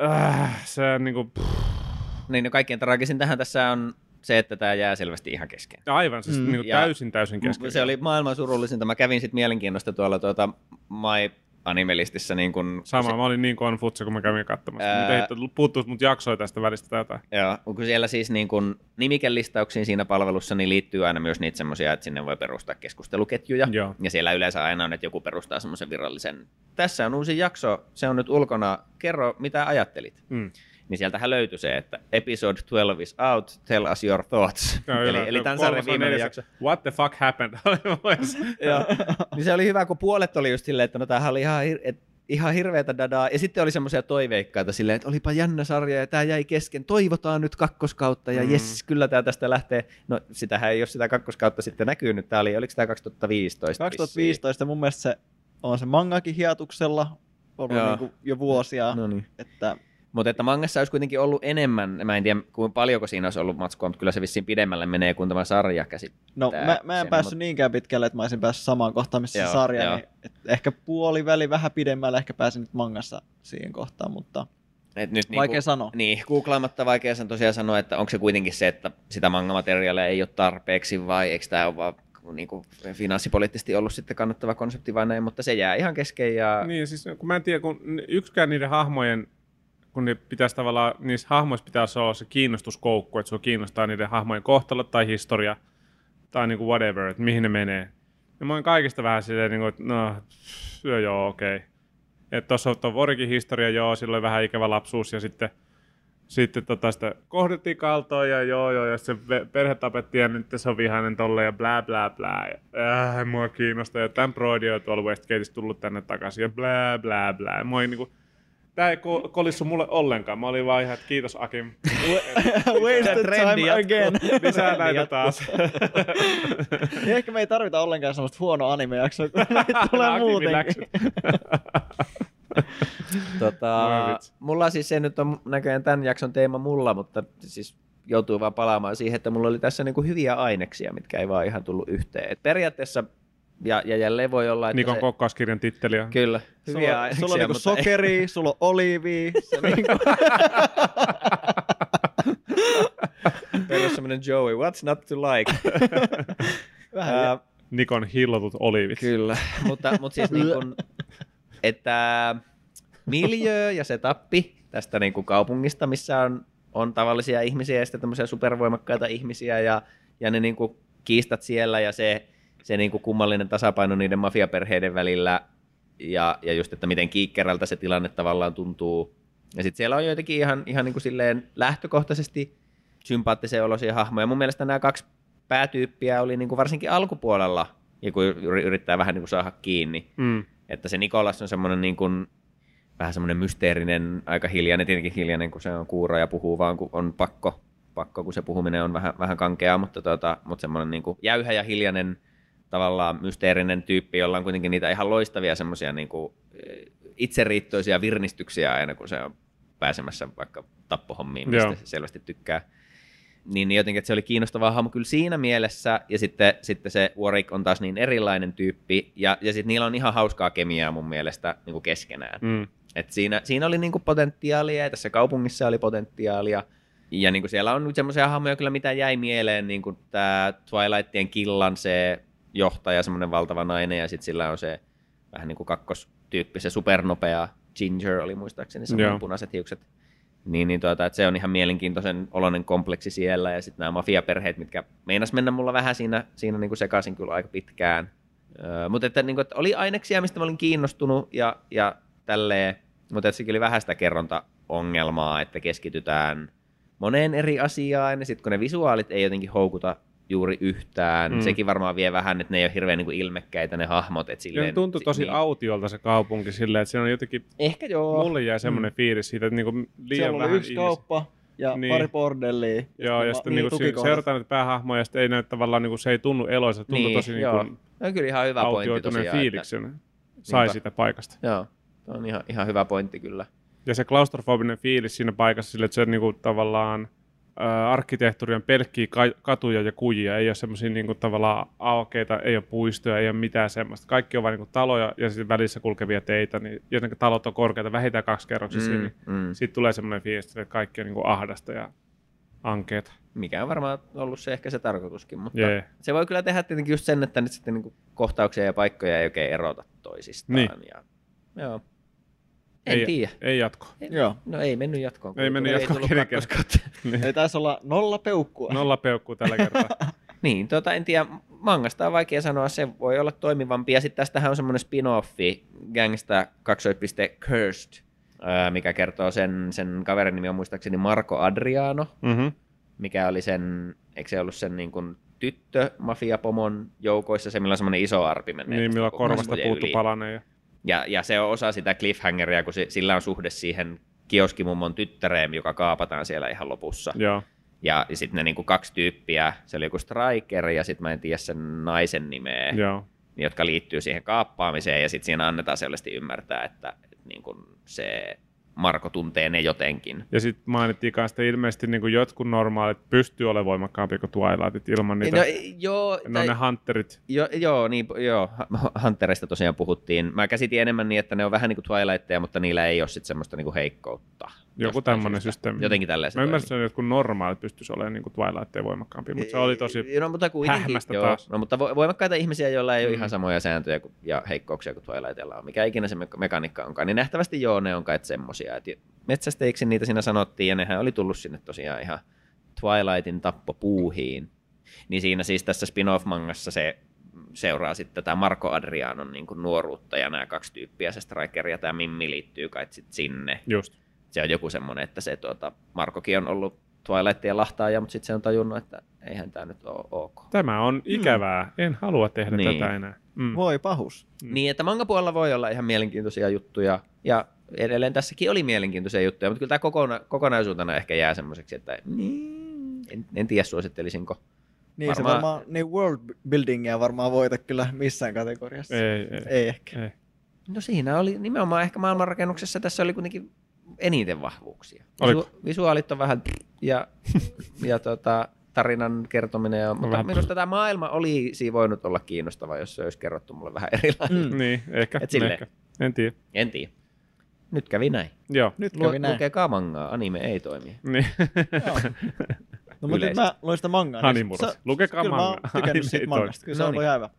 äh, se niin kuin, pff, Niin, no kaikkein traagisin tähän tässä on se, että tämä jää selvästi ihan kesken. aivan siis Mm. niin täysin täysin kesken. Se oli maailman surullisinta. Mä kävin sitten mielenkiinnosta tuolla tuota My Animalistissa niin kun, Sama, se, mä olin niin konfutse, kun mä kävin katsomassa. Ää- puuttuisi mut jaksoja tästä välistä tai jotain. joo, kun siellä siis niin kun nimikelistauksiin siinä palvelussa niin liittyy aina myös niitä semmoisia, että sinne voi perustaa keskusteluketjuja. Joo. Ja siellä yleensä aina on, että joku perustaa semmoisen virallisen, tässä on uusi jakso, se on nyt ulkona, kerro mitä ajattelit. Mm. Niin sieltähän löytyi se, että episode 12 is out, tell us your thoughts. <laughs> Joo, eli, joo, eli tämän sarjan viimeinen jakso. What the fuck happened? <laughs> <laughs> Joo. niin se oli hyvä, kun puolet oli just silleen, että no tämähän oli ihan, hir- et, ihan hirveätä dadaa. Ja sitten oli semmoisia toiveikkaita silleen, että olipa jännä sarja ja tämä jäi kesken. Toivotaan nyt kakkoskautta ja Mm. mm. jes, kyllä tämä tästä lähtee. No sitähän ei ole sitä kakkoskautta sitten näkynyt. Tämä oli, oliko tämä 2015? 2015 mun mielestä se on se mangakin hiatuksella ollut niin kuin jo vuosia, No niin. että Mutta että mangassa olisi kuitenkin ollut enemmän, mä en tiedä kuinka paljonko siinä olisi ollut matskua, mutta kyllä se vissiin pidemmälle menee kuin tämä sarja käsittää. No mä, mä en sen, päässyt mut- niinkään pitkälle, että mä olisin päässyt samaan kohtaan, missä Joo, se sarja, joo. niin et ehkä puoli väli vähän pidemmälle, ehkä pääsin nyt mangassa siihen kohtaan, mutta Et nyt Vaikea niinku, sanoa. Niin, googlaamatta vaikea sen tosiaan sanoa, että onko se kuitenkin se, että sitä mangamateriaalia ei ole tarpeeksi vai eikö tämä ole vaan niin kuin finanssipoliittisesti ollut sitten kannattava konsepti vai näin, mutta se jää ihan kesken ja Niin, siis kun mä en tiedä, kun yksikään niiden hahmojen, kun ne pitäisi tavallaan, niissä hahmoissa pitäisi olla se kiinnostuskoukku, että sua kiinnostaa niiden hahmojen kohtalo tai historia tai niinku whatever, että mihin ne menee. Ja mä oon kaikista vähän silleen, niin kuin, että no, joo, joo, okei. Okay. Että tuossa on Vorikin historia, joo, silloin vähän ikävä lapsuus ja sitten sitten tota sitä kohdettiin kaltoon ja joo joo, ja se perhe tapettiin ja nyt se on vihainen tolle ja blää blää blää. Ja, äh, mua kiinnostaa ja tämän Brody on tuolla Westgateissa tullut tänne takaisin ja blää blää blää. Mua ei niinku, tää ei ko- kolissu mulle ollenkaan. Mä olin vaan ihan, että kiitos Akim. <laughs> Wasted trendi time again. <laughs> Lisää näitä taas. Niin <laughs> ehkä me ei tarvita ollenkaan semmoista huonoa anime-jaksoa, kun näitä tulee muutenkin. Tota, vitsi. mulla siis se nyt on näköjään tämän jakson teema mulla, mutta siis joutuu vaan palaamaan siihen, että mulla oli tässä niinku hyviä aineksia, mitkä ei vaan ihan tullut yhteen. Et periaatteessa, ja, ja jälleen voi olla, että Nikon se, kokkauskirjan titteliä. kyllä, hyviä Sulla, aineksia, sulla on niinku mutta ei- sulla on oliivia. <laughs> Se niinku, perus semmoinen Joey, what's not to like? <laughs> vähän Ää, Nikon hillotut oliivit. Kyllä, mutta, mutta siis <laughs> niin kuin, että miljö ja se tappi tästä niin kuin kaupungista, missä on, on tavallisia ihmisiä ja sitten tämmöisiä supervoimakkaita ihmisiä ja, ja ne niin kuin kiistat siellä ja se, se niin kuin kummallinen tasapaino niiden mafiaperheiden välillä ja, ja just, että miten kiikkerältä se tilanne tavallaan tuntuu. Ja sitten siellä on joitakin ihan, ihan niin kuin silleen lähtökohtaisesti sympaattisen olosia hahmoja. Mun mielestä nämä kaksi päätyyppiä oli niin kuin varsinkin alkupuolella, ja kun yri- yrittää vähän niin kuin saada kiinni. Mm. Että se Nikolas on semmoinen niin kuin, vähän semmoinen mysteerinen, aika hiljainen, tietenkin hiljainen, kun se on kuuro ja puhuu vaan, kun on pakko, pakko kun se puhuminen on vähän, vähän kankeaa, mutta, tota, mutta semmoinen niin kuin jäyhä ja hiljainen tavallaan mysteerinen tyyppi, jolla on kuitenkin niitä ihan loistavia semmoisia niin kuin, eh, itseriittoisia virnistyksiä aina, kun se on pääsemässä vaikka tappohommiin, mistä Joo. se selvästi tykkää. Niin, niin jotenkin, että se oli kiinnostava hahmo kyllä siinä mielessä, ja sitten, sitten se Warwick on taas niin erilainen tyyppi, ja, ja sitten niillä on ihan hauskaa kemiaa mun mielestä niin kuin keskenään. Mm. Et siinä, siinä oli niinku potentiaalia ja tässä kaupungissa oli potentiaalia. Ja niinku siellä on nyt semmoisia hahmoja kyllä, mitä jäi mieleen, niin kuin tämä Twilightien killan se johtaja, semmoinen valtava nainen, ja sitten sillä on se vähän niin kuin kakkostyyppi, se supernopea Ginger oli muistaakseni, Joo. punaiset hiukset. Niin, niin tuota, että se on ihan mielenkiintoisen oloinen kompleksi siellä, ja sitten nämä mafiaperheet, mitkä meinas mennä mulla vähän siinä, siinä niin kuin sekaisin kyllä aika pitkään. Öö, mutta että, niin kuin, että oli aineksia, mistä mä olin kiinnostunut, ja, ja tälleen, mutta että sekin oli vähän sitä kerrontaongelmaa, että keskitytään moneen eri asiaan, ja sitten kun ne visuaalit ei jotenkin houkuta juuri yhtään, Mm. sekin varmaan vie vähän, että ne ei ole hirveän niin kuin ilmekkäitä ne hahmot. Että silleen, se tuntui tosi niin. autiolta se kaupunki silleen, että siinä on jotenkin, Ehkä joo. mulle jäi semmoinen mm. fiilis siitä, että niinku liian Siellä vähän oli yksi ihmisiä. kauppa ja Niin. niin. pari bordellia. Joo, ja Ma- sitten niin, niinku se- tukikohdat. seurataan näitä päähahmoja, ja sitten ei näy tavallaan, niinku, se ei tunnu eloisa, se tuntuu niin, tosi joo. niinku No, kyllä ihan hyvä pointti tosiaan. fiiliksen sai Niinpä. siitä paikasta. Että, joo, Tuo on ihan, ihan hyvä pointti kyllä. Ja se klaustrofobinen fiilis siinä paikassa sille, että se niinku tavallaan arkkitehtuuri on pelkkiä ka- katuja ja kujia, ei ole semmoisia niinku tavallaan aukeita, ei ole puistoja, ei ole mitään semmoista. Kaikki on vain niinku taloja ja sitten välissä kulkevia teitä, niin jotenkin talot on korkeita, vähintään kaksikerroksisia, mm. niin mm. sitten tulee semmoinen fiilis, että kaikki on niinku ahdasta ja ankeeta. Mikä on varmaan ollut se ehkä se tarkoituskin, mutta Jee. se voi kyllä tehdä tietenkin just sen, että nyt sitten niin kohtauksia ja paikkoja ei oikein erota toisistaan. Niin. Ja, joo. En ei, tiedä. Ei jatko. Joo. No ei mennyt jatkoon. Ei mennyt Ei jatkoon kenenkään. <laughs> Niin. Ei taisi olla nolla peukkua. Nolla peukkuu tällä kertaa. <laughs> Niin, tota, en tiedä, mangasta on vaikea sanoa, se voi olla toimivampi. Ja sitten tästähän on semmoinen spin-offi, Gangsta 2.piste Cursed, mikä kertoo sen, sen kaverin nimi on muistaakseni Marco Adriano, mm-hmm. mikä oli sen, eikö se ollut sen niin kuin tyttö mafiapomon joukoissa, se millä on semmoinen iso arpi menee. Niin, koko korvasta puuttu yli. Ja, ja se on osa sitä cliffhangeria, kun se, sillä on suhde siihen kioskimummon tyttäreen, joka kaapataan siellä ihan lopussa. Joo. Ja, ja sitten ne niinku kaksi tyyppiä, se oli joku Striker ja sitten mä en tiedä sen naisen nimeä, Joo. jotka liittyy siihen kaappaamiseen ja sitten siinä annetaan selvästi ymmärtää, että, että niinku se Marko tuntee ne jotenkin. Ja sitten mainittiin kanssa, että ilmeisesti niin kuin jotkut normaalit pystyy olemaan voimakkaampia kuin Twilightit ilman niitä. No, joo, ne on ne hunterit. Jo, joo, niin, joo, Hunterista tosiaan puhuttiin. Mä käsitin enemmän niin, että ne on vähän niin kuin Twilightteja, mutta niillä ei ole sitten semmoista niin kuin heikkoutta. Joku tämmöinen systeemi. Jotenkin tälleen se Mä ymmärsin, että jotkut normaalit pystyisi olemaan niin kuin Twilightteja voimakkaampi, mutta se oli tosi... No, mutta kuitenkin, hähmästä joo, taas. No, mutta vo- voimakkaita ihmisiä, joilla ei ole Mm. ihan samoja sääntöjä kuin, ja heikkouksia kuin Twilightilla on. Mikä ikinä se me- mekaniikka onkaan, niin nähtävästi joo, ne on kai semmosia. Et metsästeiksi niitä siinä sanottiin, ja nehän oli tullut sinne tosiaan ihan Twilightin tappopuuhiin. Niin siinä siis tässä spin-off-mangassa se seuraa sitten tätä Marco Adrianon niin kuin nuoruutta ja nämä kaksi tyyppiä, se Striker ja tämä Mimmi liittyy kai sit sinne. Just. Se on joku semmoinen, että se tuota, Markokin on ollut Twilightia lahtaaja, mutta sitten se on tajunnut, että eihän tämä nyt ole ok. Tämä on ikävää. En halua tehdä Niin. tätä enää. Mm. Voi pahus. Mm. Niin, että mangapuolella voi olla ihan mielenkiintoisia juttuja, ja edelleen tässäkin oli mielenkiintoisia juttuja, mutta kyllä tämä kokona, kokonaisuutena ehkä jää semmoiseksi, että niin, en, en tiedä suosittelisinko. Niin varmaan... se Varmaan- varmaan, niin world buildingia varmaan voita kyllä missään kategoriassa. Ei, ei. ei ehkä. ei. No siinä oli nimenomaan ehkä maailmanrakennuksessa tässä oli kuitenkin eniten vahvuuksia. Oliko? Visu, visuaalit on vähän ja, <laughs> ja tota, tarinan kertominen, ja, mutta Vähän- minusta tämä maailma olisi voinut olla kiinnostava, jos se olisi kerrottu mulle vähän <laughs> erilainen. Mm. Niin, ehkä. Et silleen. ehkä. En tiedä. En tiedä. Nyt kävi näin. Joo. Nyt Lu- kävi näin. lukekaa mangaa, anime ei toimi. Niin. Joo. No mutta mä luin sitä mangaa. niin Hanimuros. se- Lukekaa kyllä mä oon mangaa. tykännyt siitä ei mangasta. Kyllä se No on niin. ollut ihan hyvä.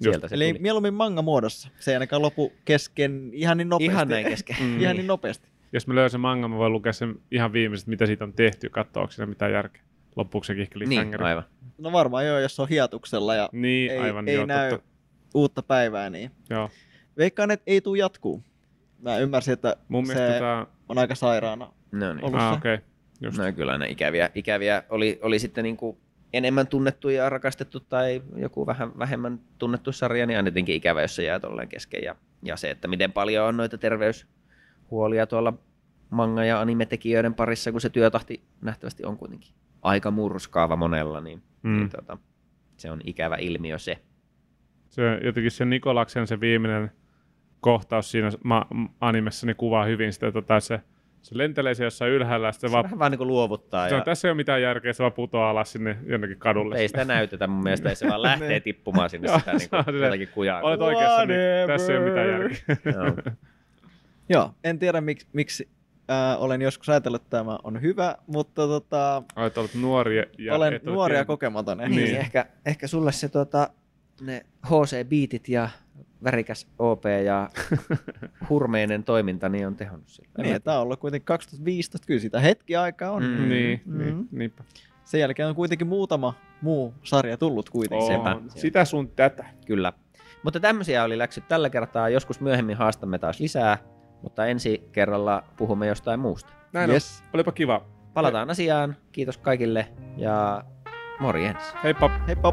Sieltä se Eli tuli. mieluummin manga muodossa. Se ei ainakaan lopu kesken ihan niin nopeasti. Ihan näin kesken. Mm. <laughs> ihan niin nopeasti. Jos mä löydän sen manga, mä voin lukea sen ihan viimeiset, mitä siitä on tehty, katsoa, onko siinä mitään järkeä. Loppuuko sekin ehkä Niin, aivan. No varmaan joo, jos on hiatuksella ja Niin, ei, aivan. ei joo, näy totta. uutta päivää, niin Joo. veikkaan, että ei tule jatkuu. Mä ymmärsin, että Mun se tota... on aika sairaana. No niin. Ollut. Ah, se. okei. Okay. Just. No kyllä ne ikäviä, ikäviä oli, oli sitten niin kuin enemmän tunnettu ja rakastettu tai joku vähän vähemmän tunnettu sarja, niin aina jotenkin ikävä, jos se jää tolleen kesken. Ja, ja se, että miten paljon on noita terveyshuolia tuolla manga- ja anime-tekijöiden parissa, kun se työtahti nähtävästi on kuitenkin aika murskaava monella, niin, Mm. niin tota, se on ikävä ilmiö se. Se, jotenkin se Nikolaksen se viimeinen kohtaus siinä ma- animessa niin kuvaa hyvin sitä, tota, se, se lentelee siellä jossain ylhäällä, Se se vaan, vähän vaan niin kuin luovuttaa. se on, Ja tässä ei ole mitään järkeä, se vaan putoaa alas sinne jonnekin kadulle. ei sitä näytetä mun mielestä, se vaan <laughs> lähtee Niin. tippumaan sinne sitä niin kuin, jotakin kujaa. Olet oikeassa, niin tässä ei ole mitään järkeä. Joo. En tiedä miksi, miksi äh, olen joskus ajatellut, että tämä on hyvä, mutta tota, Olet ollut nuori ja olen et ole nuori ja tiennyt- kokematon. Niin, Niin. Ehkä, ehkä sulle se tota, ne HC-biitit ja värikäs OP ja <laughs> hurmeinen toiminta niin on tehonnut sillä. Niin, tämä on ollut kuitenkin 2015, kyllä sitä hetki aikaa on. Mm. Niin, Mm. niin, niinpä. Sen jälkeen on kuitenkin muutama muu sarja tullut kuitenkin. Sepä. Sitä sun tätä. Kyllä. Mutta tämmöisiä oli läksyt tällä kertaa. Joskus myöhemmin haastamme taas lisää, mutta ensi kerralla puhumme jostain muusta. Näin Yes. on. Olipa kiva. Palataan asiaan. Kiitos kaikille ja morjens. Heippa. Heippa!